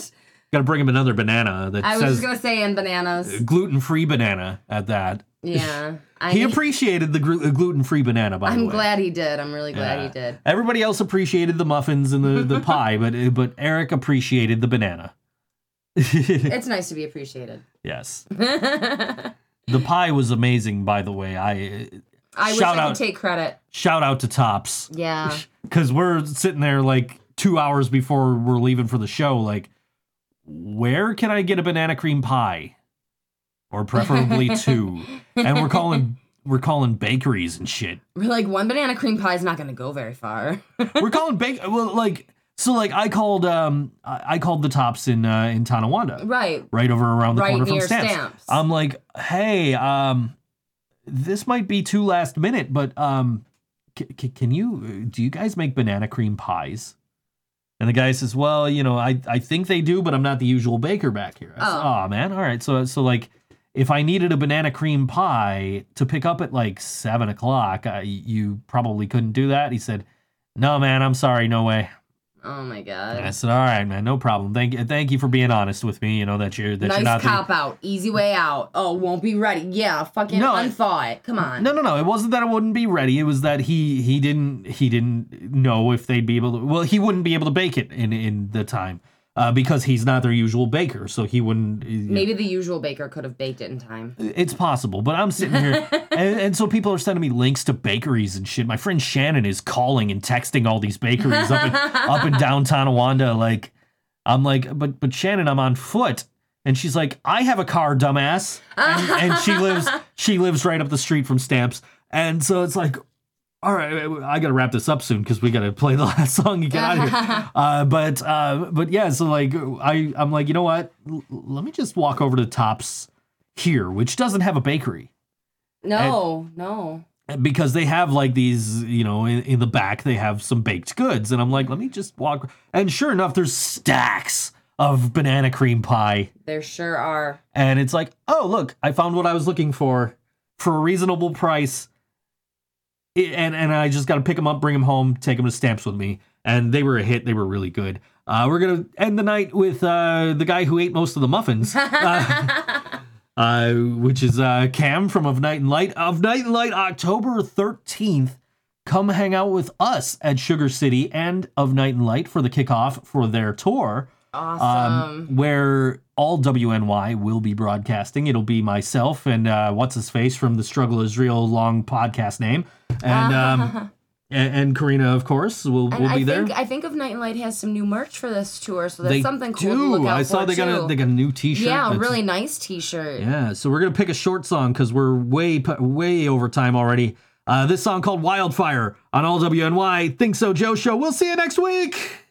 got to bring him another banana that I was says just gonna say and bananas. gluten free banana at that. Yeah, I, He appreciated the gluten free banana. By the way. I'm glad he did. I'm really glad Yeah. he did. Everybody else appreciated the muffins and the, the pie, but but Eric appreciated the banana. It's nice to be appreciated. yes, the pie was amazing. By the way, I I wish Shout I out- could take credit. shout out to Tops. Yeah. because we're sitting there like two hours before we're leaving for the show like where can i get a banana cream pie or preferably two and we're calling we're calling bakeries and shit We're like one banana cream pie is not gonna go very far. we're calling bake well like so like i called um i called the tops in uh in tonawanda right. right over around the Right corner from stamps. Stamps. i'm like hey um this might be too last minute but um c- c- can you do you guys make banana cream pies and the guy says well you know i i think they do but i'm not the usual baker back here I said, Oh. oh man all right so so like if I needed a banana cream pie to pick up at like seven o'clock, I, you probably couldn't do that. He said, "No, man, I'm sorry, no way." Oh my And god. I said, "All right, man, no problem. Thank you, thank you for being honest with me. You know that you're that nice you're not the, cop out. Easy way out. Oh, won't be ready. Yeah, fucking No, I- unthaw it. Come on. No, no, no. It wasn't that it wouldn't be ready. It was that he he didn't he didn't know if they'd be able to. Well, he wouldn't be able to bake it in in the time uh, because he's not their usual baker. So he wouldn't. Maybe the usual baker could have baked it in time. it's possible. But I'm sitting here, and, and so people are sending me links to bakeries and shit. My friend Shannon is calling and texting all these bakeries up and up and down Tonawanda. Like, I'm like, but but Shannon, I'm on foot. And she's like, I have a car, dumbass. And, and she lives she lives right up the street from Stamps. And so it's like, all right, I gotta wrap this up soon because we gotta play the last song and get out of here. Uh, but uh, but yeah, so like I I'm like, you know what? L- let me just walk over to Tops here, which doesn't have a bakery No, no. because they have like these, you know, in, in the back they have some baked goods, and I'm like, let me just walk. And sure enough, there's stacks of banana cream pie, There sure are. and it's like, oh look, I found what I was looking for for a reasonable price. And and I just got to pick them up, bring them home, take them to Stamps with me, and they were a hit. They were really good. Uh, we're gonna end the night with uh, the guy who ate most of the muffins, uh, uh, which is uh, Cam from Of Night and Light. Of Night and Light, October thirteenth. Come hang out with us at Sugar City and Of Night and Light for the kickoff for their tour Awesome. um, where all WNY will be broadcasting. It'll be myself and uh, what's his face from the Struggle is Real long podcast name, and um, and, and Karina, of course, will will I be there. think I think of Night and Light has some new merch for this tour, so that's they something cool do. to look out I saw for they got a they got a new T-shirt. yeah, a really nice T-shirt. Yeah, so we're gonna pick a short song because we're way way over time already. Uh, this song called Wildfire on all WNY. ThinkSoJoE Show. We'll see you next week.